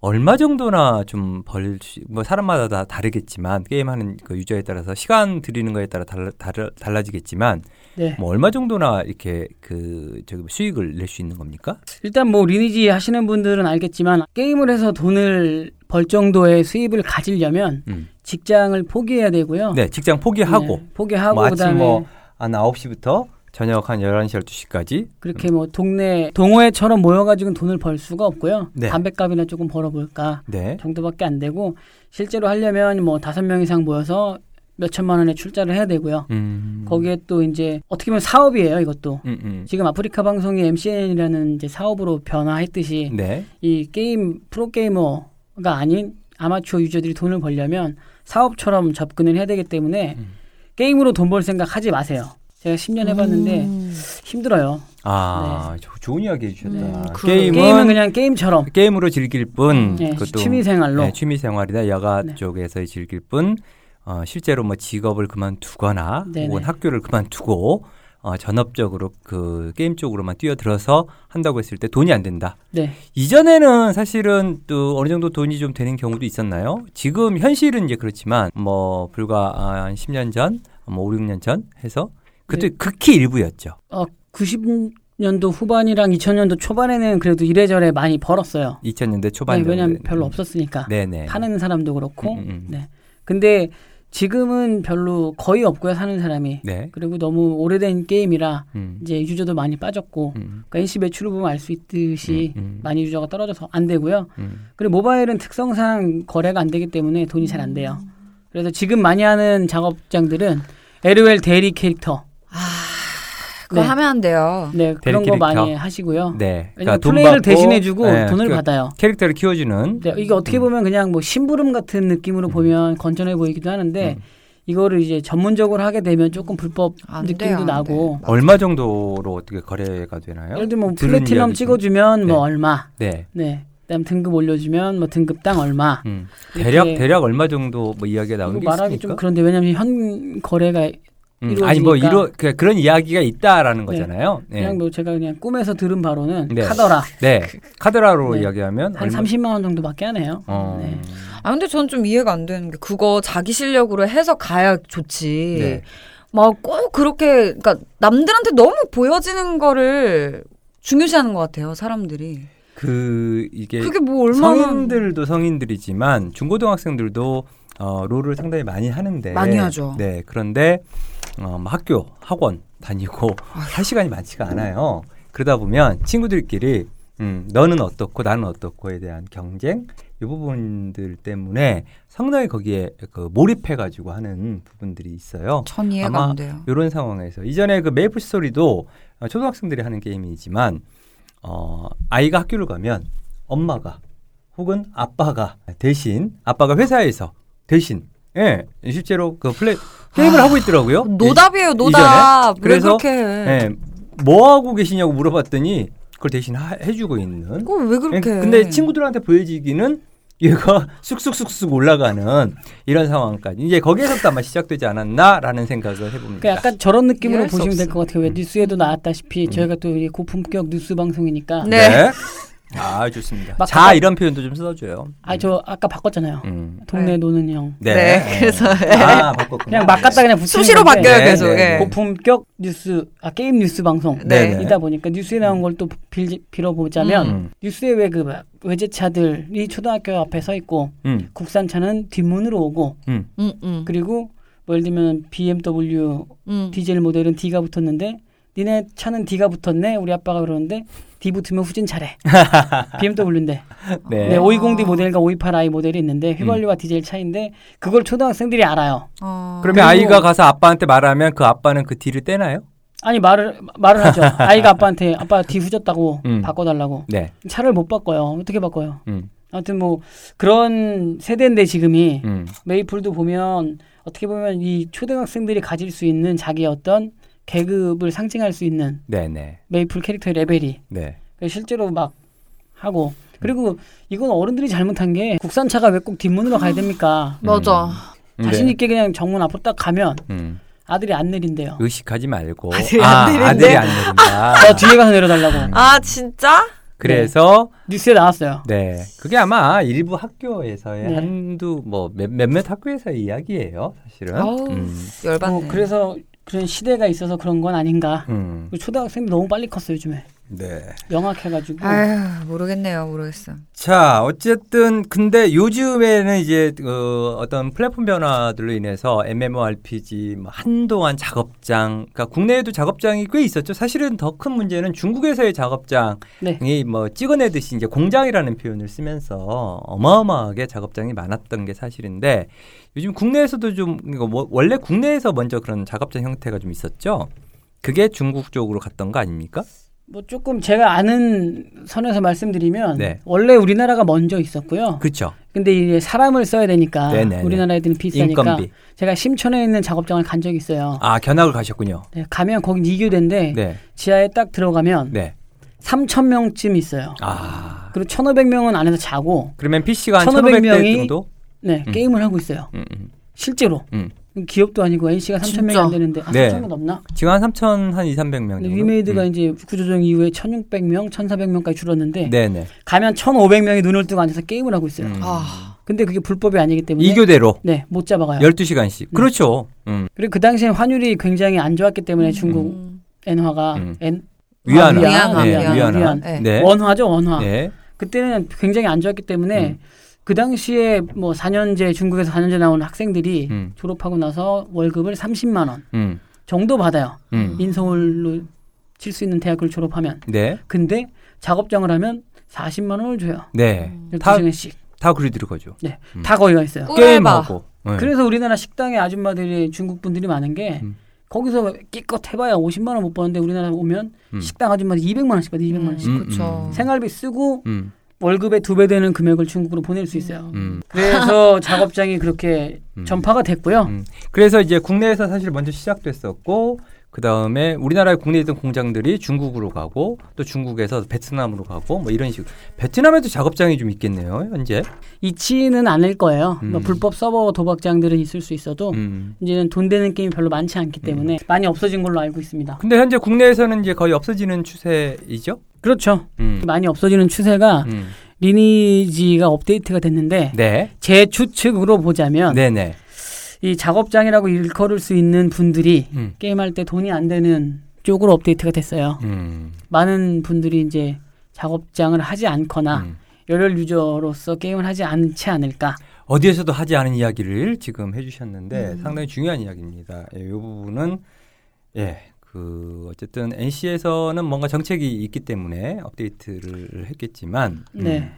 얼마 정도나 좀 벌, 수- 뭐 사람마다 다 다르겠지만 게임하는 그 유저에 따라서 시간 들이는 거에 따라 달라, 달라, 달라지겠지만 네. 뭐 얼마 정도나 이렇게 그 저기 수익을 낼 수 있는 겁니까? 일단 뭐 리니지 하시는 분들은 알겠지만 게임을 해서 돈을 벌 정도의 수입을 가지려면 음. 직장을 포기해야 되고요. 네, 직장 포기하고 네, 포기하고 뭐 아침 그다음에 뭐 한 9시부터 저녁 한 11시, 12시까지 그렇게 뭐 동네 동호회처럼 모여가지고 돈을 벌 수가 없고요. 네. 담배값이나 조금 벌어볼까 네. 정도밖에 안 되고 실제로 하려면 뭐 다섯 명 이상 모여서 몇 천만 원의 출자를 해야 되고요. 음. 거기에 또 이제 어떻게 보면 사업이에요, 이것도. 음, 음. 지금 아프리카 방송이 MCN이라는 이제 사업으로 변화했듯이 네. 이 게임 프로 게이머가 아닌 아마추어 유저들이 돈을 벌려면 사업처럼 접근을 해야 되기 때문에 음. 게임으로 돈 벌 생각 하지 마세요. 제가 10년 해봤는데 음. 힘들어요. 아, 조- 좋은 이야기 해주셨다. 음, 그- 게임은, 게임은 그냥 게임처럼 게임으로 즐길 뿐, 네, 그것도 취미 생활로 네, 취미 생활이나 여가 네. 쪽에서의 즐길 뿐, 어, 실제로 뭐 직업을 그만두거나 네네. 혹은 학교를 그만두고 어, 전업적으로 그 게임 쪽으로만 뛰어들어서 한다고 했을 때 돈이 안 된다. 네. 이전에는 사실은 또 어느 정도 돈이 좀 되는 경우도 있었나요? 지금 현실은 이제 그렇지만 뭐 불과 아, 한 10년 전, 뭐 5, 6년 전 해서 그때 네. 극히 일부였죠. 어, 90년도 후반이랑 2000년도 초반에는 그래도 이래저래 많이 벌었어요. 2000년대 초반 네, 왜냐면 정도에는. 별로 없었으니까 네네. 파는 사람도 그렇고. 음, 음, 음. 네. 근데 지금은 별로 거의 없고요 사는 사람이. 네. 그리고 너무 오래된 게임이라 음. 이제 유저도 많이 빠졌고 음. 그러니까 NC 매출을 보면 알 수 있듯이 음, 음. 많이 유저가 떨어져서 안 되고요. 음. 그리고 모바일은 특성상 거래가 안 되기 때문에 돈이 잘 안 돼요. 그래서 지금 많이 하는 작업장들은 LOL 대리 캐릭터 그거 네. 하면 안 돼요. 네 그런 거 캐릭터. 많이 하시고요. 네. 돈 플레이를 대신해주고 네, 돈을 그 받아요. 캐릭터를 키워주는. 네, 이게 어떻게 보면 그냥 뭐 심부름 같은 느낌으로 보면 건전해 보이기도 하는데 음. 이거를 이제 전문적으로 하게 되면 조금 불법 안 느낌도 돼요, 안 나고 돼. 얼마 정도로 어떻게 거래가 되나요? 예를 들면 뭐 플래티넘. 찍어주면 네. 뭐 얼마, 네. 네, 그다음 등급 올려주면 뭐 등급당 얼마. 음. 대략 대략 얼마 정도 뭐 이야기가 나오는 게 말하기 있습니까? 좀 그런데 왜냐면 현 거래가 음, 아니 뭐 이루어지니까. 이러 그, 그런 이야기가 있다라는 네. 거잖아요. 네. 그냥 뭐 제가 그냥 꿈에서 들은 바로는 네. 카더라 네. 카드라로 네. 이야기하면 한 얼마- 30만 원 정도밖에 안 해요. 어. 네. 아 근데 전좀 이해가 안 되는 게 그거 자기 실력으로 해서 가야 좋지. 네. 막꼭 그렇게 그러니까 남들한테 너무 보여지는 거를 중요시하는 것 같아요 사람들이. 그 이게 그게 뭐 얼마나 성인들도 성인들이지만 중고등학생들도 어, 롤을 상당히 많이 하는데 많이 하죠. 네 그런데 어, 뭐 학교 학원 다니고 할 시간이 많지가 않아요. 그러다 보면 친구들끼리 음, 너는 어떻고 나는 어떻고에 대한 경쟁 이 부분들 때문에 상당히 거기에 그 몰입해 가지고 하는 부분들이 있어요. 전 이해가 안 돼요. 이런 상황에서 이전에 그 메이플 스토리도 어, 초등학생들이 하는 게임이지만 어, 아이가 학교를 가면 엄마가 혹은 아빠가 대신 아빠가 회사에서 대신 예 실제로 그 플레이 게임을 하고 있더라고요. 노답이에요 노답. 왜 그래서, 그렇게 해? 예, 뭐 하고 계시냐고 물어봤더니 그걸 대신 하- 해주고 있는. 그걸 왜 그렇게? 예, 해? 근데 친구들한테 보여지기는 얘가 쑥쑥쑥쑥 올라가는 이런 상황까지 이제 거기에서부터 아마 시작되지 않았나라는 생각을 해봅니다. 그러니까 약간 저런 느낌으로 보시면 될. 것 같아요. 왜 뉴스에도 나왔다시피 음. 저희가 또이 고품격 뉴스 방송이니까. 네. 아 좋습니다. 막자 가까- 이런 표현도 좀 써줘요. 아저 아까 바꿨잖아요. 음. 동네 네. 노는 형. 네. 네, 그래서 아 바꿨구나. 그냥 막 갖다 그냥 붙이는 수시로 건데 바뀌어요 네, 계속. 네, 예. 고품격 뉴스 아 게임 뉴스 방송 네. 이다 보니까 뉴스에 나온 걸 또 빌어보자면 음. 뉴스에 왜 그 외제차들이 초등학교 앞에 서 있고 음. 국산차는 뒷문으로 오고 음. 음, 음, 그리고 뭐 예를 들면 BMW 음. 디젤 모델은 D가 붙었는데 니네 차는 D가 붙었네 우리 아빠가 그러는데 D 붙으면 후진 차래 BMW인데 네. 네, 520D 모델과 528i 모델이 있는데 휘발유와 디젤 차인데 그걸 초등학생들이 알아요 어. 그러면 아이가 가서 아빠한테 말하면 그 아빠는 그 뒤를 떼나요? 아니 말을 말을 하죠 아이가 아빠한테 아빠 D 후졌다고 음. 바꿔달라고 네. 차를 못 바꿔요 어떻게 바꿔요 음. 아무튼 뭐 그런 세대인데 지금이 음. 메이플도 보면 어떻게 보면 이 초등학생들이 가질 수 있는 자기의 어떤 계급을 상징할 수 있는 네네. 메이플 캐릭터의 레벨이 네. 실제로 막 하고 그리고 이건 어른들이 잘못한 게 국산차가 왜 꼭 뒷문으로 가야 됩니까? 맞아. 음. 자신 네. 있게 그냥 정문 앞으로 딱 가면 음. 아들이 안 내린대요. 의식하지 말고 아들이 아, 안 내린대? 아들이 안 내린다. 저 뒤에 가서 내려달라고 아 진짜? 그래서 뉴스에 나왔어요. 네 그게 아마 일부 학교에서의 네. 한두 뭐 몇, 몇몇 학교에서의 이야기예요 사실은. 아우. 음. 열받네. 뭐 그래서 그런 시대가 있어서 그런 건 아닌가. 음. 초등학생이 너무 빨리 컸어요 요즘에 네. 영악해가지고 아휴 모르겠네요, 모르겠어. 자, 어쨌든 근데 요즘에는 이제 그 어떤 플랫폼 변화들로 인해서 MMORPG 뭐 한동안 작업장, 그러니까 국내에도 작업장이 꽤 있었죠. 사실은 더 큰 문제는 중국에서의 작업장이 네. 뭐 찍어내듯이 이제 공장이라는 표현을 쓰면서 어마어마하게 작업장이 많았던 게 사실인데 요즘 국내에서도 좀 이거 뭐 원래 국내에서 먼저 그런 작업장 형태가 좀 있었죠. 그게 중국 쪽으로 갔던 거 아닙니까? 뭐 조금 제가 아는 선에서 말씀드리면 네. 원래 우리나라가 먼저 있었고요. 그렇죠. 근데 이제 사람을 써야 되니까 네네네. 우리나라 애들은 비싸니까 인건비. 제가 심천에 있는 작업장을 간 적이 있어요. 아, 견학을 가셨군요. 네, 가면 거기 이교대인데 네. 지하에 딱 들어가면 네. 3천 명쯤 있어요. 아. 그리고 1,500명은 안에서 자고 그러면 PC가 한 1500 1,500대 명이 정도? 네 음. 게임을 하고 있어요. 음, 음. 실제로 음. 기업도 아니고 NC가 3천 명이? 안 되는데 아, 네. 3천 명 넘나? 지금 한 3,000, 한 2, 300명 정도. 위메이드가 음. 이제 구조조정 이후에 1,600명, 1,400명까지 줄었는데 네네. 가면 1,500명이 눈을 뜨고 앉아서 게임을 하고 있어요. 음. 아 근데 그게 불법이 아니기 때문에 이교대로 네, 못 잡아가요. 12시간씩. 그렇죠. 음. 그리고 그 당시에 환율이 굉장히 안 좋았기 때문에 중국 음. 엔화가 음. 엔 위안화. 아, 위안화, 네, 위안화. 위안화. 위안. 네. 네. 원화죠, 원화. 네. 그때는 굉장히 안 좋았기 때문에 음. 그 당시에 뭐 4년제 중국에서 4년제 나온 학생들이 음. 졸업하고 나서 월급을 30만 원 음. 정도 받아요. 음. 인서울로 칠 수 있는 대학을 졸업하면. 네. 근데 작업장을 하면 40만 원을 줘요. 네. 음. 다, 12시간씩. 다 그리 들어가죠. 네. 음. 다 거기가 있어요. 게임하고. 네. 그래서 우리나라 식당에 아줌마들이 중국 분들이 많은 게 음. 거기서 끼껏 해봐야 50만 원 못 버는데 우리나라 오면 음. 식당 아줌마들 200만 원씩 받아 200만 원씩 음, 그렇죠. 음. 생활비 쓰고 음. 월급의 두 배 되는 금액을 중국으로 보낼 수 있어요. 음. 그래서 작업장이 그렇게 음. 전파가 됐고요. 음. 그래서 이제 국내에서 사실 먼저 시작됐었고 그 다음에 우리나라에 국내에 있던 공장들이 중국으로 가고 또 중국에서 베트남으로 가고 뭐 이런 식으로 베트남에도 작업장이 좀 있겠네요 현재. 있지는 않을 거예요. 음. 뭐 불법 서버 도박장들은 있을 수 있어도 음. 이제는 돈 되는 게임이 별로 많지 않기 때문에 많이 없어진 걸로 알고 있습니다. 근데 현재 국내에서는 이제 거의 없어지는 추세이죠. 그렇죠. 음. 많이 없어지는 추세가 음. 리니지가 업데이트가 됐는데 네. 제 추측으로 보자면 네네. 이 작업장이라고 일컬을 수 있는 분들이 음. 게임할 때 돈이 안 되는 쪽으로 업데이트가 됐어요. 음. 많은 분들이 이제 작업장을 하지 않거나 음. 열혈 유저로서 게임을 하지 않지 않을까. 어디에서도 하지 않은 이야기를 지금 해주셨는데 음. 상당히 중요한 이야기입니다. 이 부분은 예. 그 어쨌든 NC에서는 뭔가 정책이 있기 때문에 업데이트를 했겠지만 음, 네.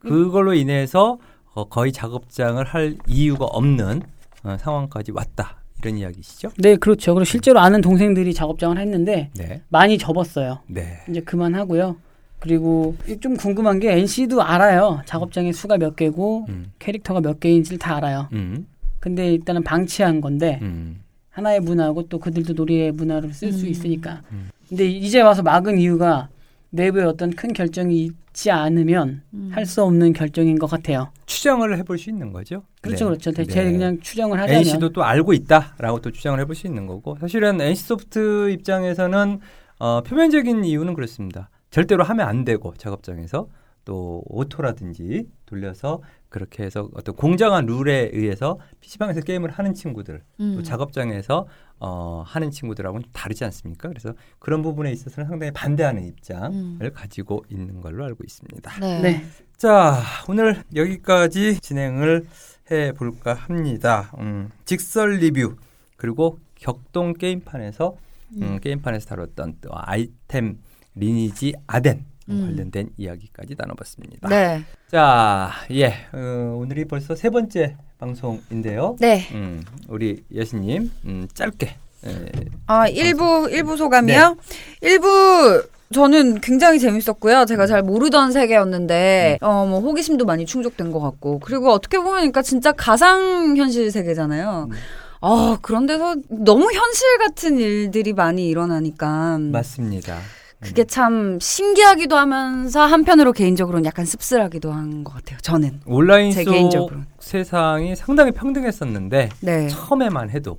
그걸로 인해서 어, 거의 작업장을 할 이유가 없는 어, 상황까지 왔다 이런 이야기시죠? 네, 그렇죠. 그리고 실제로 아는 동생들이 작업장을 했는데 네, 많이 접었어요. 네, 이제 그만하고요. 그리고 좀 궁금한 게 NC도 알아요. 작업장의 수가 몇 개고 음, 캐릭터가 몇 개인지를 다 알아요. 음, 근데 일단은 방치한 건데 음, 하나의 문화고 또 그들도 놀이의 문화를 쓸수 음. 있으니까. 음. 근데 이제 와서 막은 이유가 내부에 어떤 큰 결정이 있지 않으면 음. 할수 없는 결정인 것 같아요. 추정을 해볼 수 있는 거죠. 그렇죠, 네. 그렇죠. 제 네. 그냥 추정을 하자면 NC도 또 알고 있다라고 또 추정을 해볼 수 있는 거고 사실은 NC소프트 입장에서는 어, 표면적인 이유는 그렇습니다. 절대로 하면 안 되고 작업장에서 또 오토라든지 돌려서 그렇게 해서 어떤 공정한 룰에 의해서 PC방에서 게임을 하는 친구들 음. 또 작업장에서 어, 하는 친구들하고는 좀 다르지 않습니까? 그래서 그런 부분에 있어서는 상당히 반대하는 입장을 음. 가지고 있는 걸로 알고 있습니다. 네. 네. 자, 오늘 여기까지 진행을 해 볼까 합니다. 음, 직설 리뷰 그리고 격동 게임판에서 음, 게임판에서 다뤘던 또 아이템 리니지 아덴 음. 관련된 이야기까지 나눠봤습니다. 네. 자, 예, 어, 오늘이 벌써 세 번째 방송인데요. 네. 음, 우리 여신님 음, 짧게 예, 아, 일부 일부 소감이요? 일부 저는 굉장히 재밌었고요. 제가 잘 모르던 세계였는데, 어, 뭐, 호기심도 많이 충족된 것 같고. 그리고 어떻게 보면, 그러니까 진짜 가상현실 세계잖아요. 음. 아, 그런 데서 너무 현실 같은 일들이 많이 일어나니까. 맞습니다. 그게 참 신기하기도 하면서 한편으로 개인적으로는 약간 씁쓸하기도 한 것 같아요. 저는. 온라인 제속 개인적으로. 세상이 상당히 평등했었는데 네. 처음에만 해도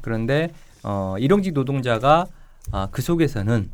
그런데 어, 일용직 노동자가 아, 그 속에서는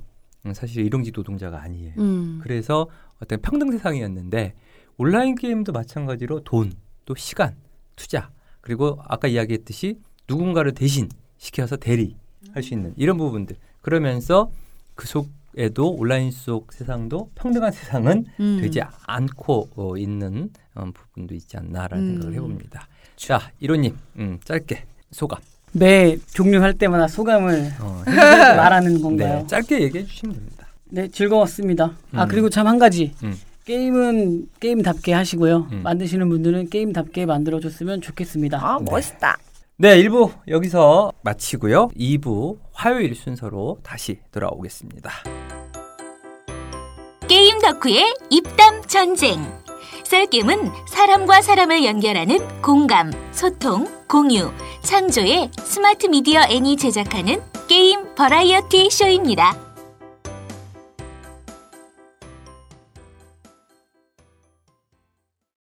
음, 사실 일용직 노동자가 아니에요. 음. 그래서 어떤 평등 세상이었는데 온라인 게임도 마찬가지로 돈, 또 시간, 투자 그리고 아까 이야기했듯이 누군가를 대신 시켜서 대리 할 수 있는 이런 부분들 그러면서 그속 에도 온라인 속 세상도 평등한 세상은 음. 되지 않고 어, 있는 어, 부분도 있지 않나라는 음. 생각을 해봅니다. 자, 이로님 음, 짧게 소감. 매 종료할 때마다 소감을 어, 말하는 건가요? 네, 짧게 얘기해 주시면 됩니다. 네, 즐거웠습니다. 아 음. 그리고 참 한 가지 음. 게임은 게임답게 하시고요. 음. 만드시는 분들은 게임답게 만들어줬으면 좋겠습니다. 아, 멋있다. 네, 1부 여기서 마치고요. 2부 화요일 순서로 다시 돌아오겠습니다. 게임 덕후의 입담 전쟁. 썰게임은 사람과 사람을 연결하는 공감, 소통, 공유, 창조의 스마트 미디어 N이 제작하는 게임 버라이어티 쇼입니다.